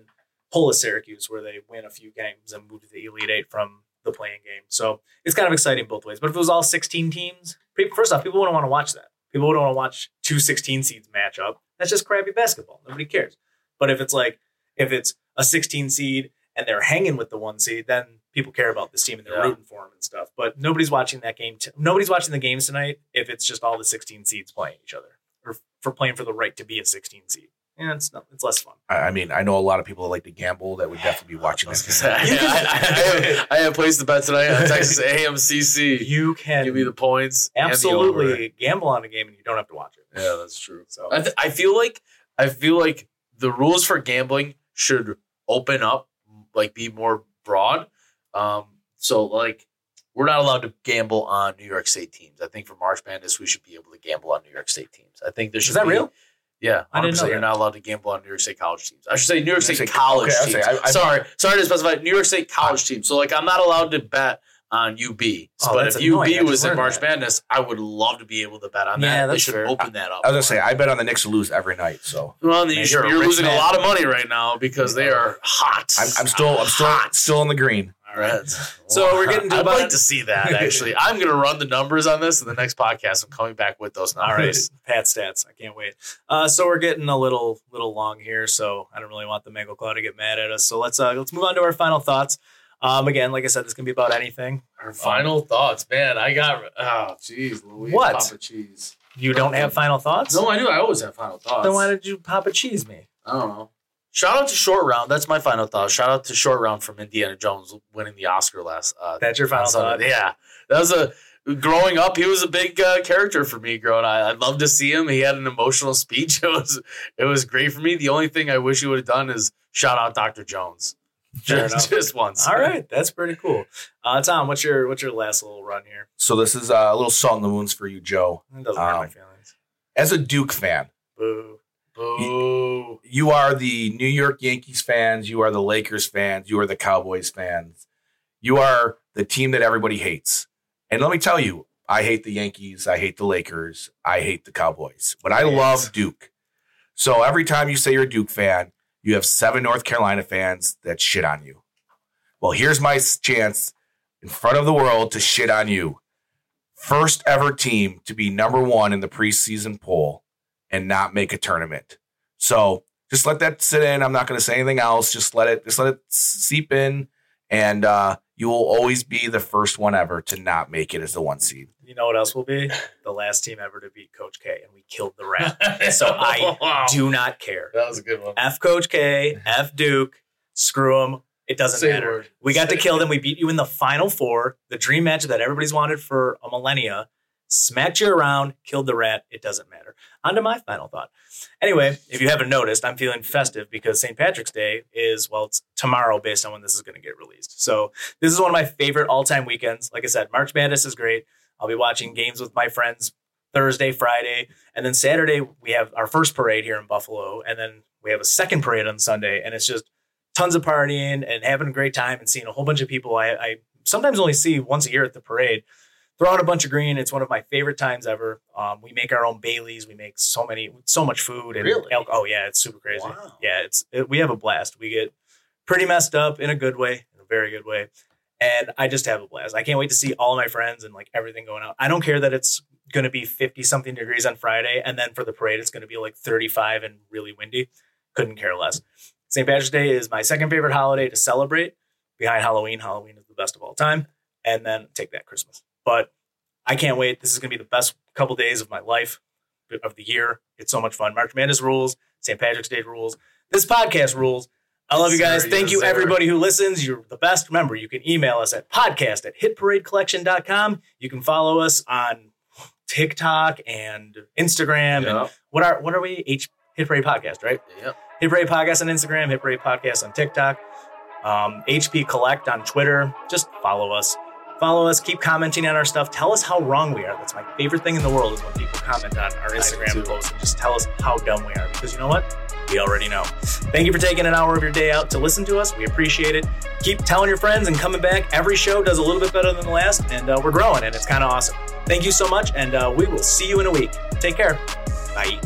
pull a Syracuse where they win a few games and move to the Elite Eight from the playing game. So it's kind of exciting both ways. But if it was all 16 teams, first off, people wouldn't want to watch that. People don't want to watch two 16 seeds match up. That's just crappy basketball. Nobody cares. But if it's like, if it's a 16 seed and they're hanging with the one seed, then people care about this team and they're Yeah. rooting for them and stuff. But nobody's watching that game. T- nobody's watching the games tonight if it's just all the 16 seeds playing each other or for playing for the right to be a 16 seed. Yeah, it's not, it's less fun. I I mean, I know a lot of people that like to gamble that would definitely be watching this. gonna say. I, I, I, have, I have placed the bet tonight on Texas AMCC. You can Give me the points. and the absolutely gamble on a game and you don't have to watch it. Yeah, that's true. So I, th- I feel like I feel like the rules for gambling should open up, like be more broad. Um, so like we're not allowed to gamble on New York State teams. I think for March Madness we should be able to gamble on New York State teams. I think there should that be- real? Yeah, I didn't know 100%. You're not allowed to gamble on New York State college teams. I should say New York New State State- college okay, teams. say, I- I- sorry, sorry to specify New York State college teams. So like I'm not allowed to bet on UB. Oh, but if annoying. UB was in March that. Madness, I would love to be able to bet on Yeah, that. They should fair. open that up. I was gonna say I bet on the Knicks to lose every night. So Well, Man, you you're are losing man. a lot of money right now because they are hot. I'm, I'm still I'm still Hot. still in the green. All right. So we're getting to I'd like to see that actually. I'm going to run the numbers on this in the next podcast. I'm coming back with those numbers. All right. Pat stats. I can't wait. Uh, so we're getting a little little long here, so I don't really want the Mango Cloud to get mad at us. So let's uh, let's move on to our final thoughts. Um, again, like I said, this can be about anything. Our final thoughts, man. I got oh, jeez, Louise, What? Papa cheese. You don't have final thoughts? No, I do. I always have final thoughts. Then why did you pop a cheese me? I don't know. Shout out to Short Round. That's my final thought. Shout out to Short Round from Indiana Jones winning the Oscar last. Uh, That's your final on Sunday. thought. Yeah, that was a. Growing up, he was a big uh, character for me. Growing, I, I'd love to see him. He had an emotional speech. It was, it was great for me. The only thing I wish he would have done is shout out Dr. Jones, just, just once. All right, that's pretty cool. Uh, Tom, what's your what's your last little run here? So this is uh, a little salt in the wounds for you, Joe. It doesn't hurt my Um, feelings. As a Duke fan, Boo. Boo. Oh. you are the New York Yankees fans, you are the Lakers fans, you are the Cowboys fans. You are the team that everybody hates. And let me tell you, I hate the Yankees, I hate the Lakers, I hate the Cowboys, but I Yes. love Duke. So every time you say you're a Duke fan, you have seven North Carolina fans that shit on you. Well, here's my chance in front of the world to shit on you. First ever team to be number one in the preseason poll and not make a tournament. So just let that sit in. I'm not going to say anything else. Just let it just let it seep in, and uh, you will always be the first one ever to not make it as the one seed. You know what else will be the last team ever to beat Coach K, and we killed the rat. So I Do not care. That was a good one. F Coach K, F Duke, screw them. It doesn't Say the matter. word. We got to kill it. them. We beat you in the final four, the dream match that everybody's wanted for a millennia. Smacked you around, killed the rat. It doesn't matter. On to my final thought. Anyway, if you haven't noticed, I'm feeling festive because St. Patrick's Day is, well, it's tomorrow based on when this is going to get released. So this is one of my favorite all time weekends. Like I said, March Madness is great. I'll be watching games with my friends Thursday, Friday, and then Saturday we have our first parade here in Buffalo, and then we have a second parade on Sunday, and it's just tons of partying and having a great time and seeing a whole bunch of people I, I sometimes only see once a year at the parade. Throw out a bunch of green. It's one of my favorite times ever. Um, we make our own Baileys. We make so many, so much food and Really? oh yeah, it's super crazy. Wow. Yeah, it's it, we have a blast. We get pretty messed up in a good way, in a very good way, and I just have a blast. I can't wait to see all my friends and like everything going out. I don't care that it's going to be fifty something degrees on Friday, and then for the parade it's going to be like thirty five and really windy. Couldn't care less. St. Patrick's Day is my second favorite holiday to celebrate behind Halloween. Halloween is the best of all time. And then take that Christmas. But I can't wait. This is going to be the best couple days of my life, of the year. It's so much fun. March Madness rules, St. Patrick's Day rules, this podcast rules. I love you guys. Thank Yes, you, sir. everybody who listens. You're the best. Remember, you can email us at podcast at hitparadecollection.com. You can follow us on TikTok and Instagram. And what are what are we? H Hit Parade Podcast, right? Yep. Hit Parade Podcast on Instagram, Hit Parade Podcast on TikTok, um, HP Collect on Twitter. Just follow us. Follow us. Keep commenting on our stuff. Tell us how wrong we are. That's my favorite thing in the world is when people comment on our Instagram posts and just tell us how dumb we are. Because you know what? We already know. Thank you for taking an hour of your day out to listen to us. We appreciate it. Keep telling your friends and coming back. Every show does a little bit better than the last, and uh, we're growing, and it's kind of awesome. Thank you so much, and uh, we will see you in a week. Take care. Bye.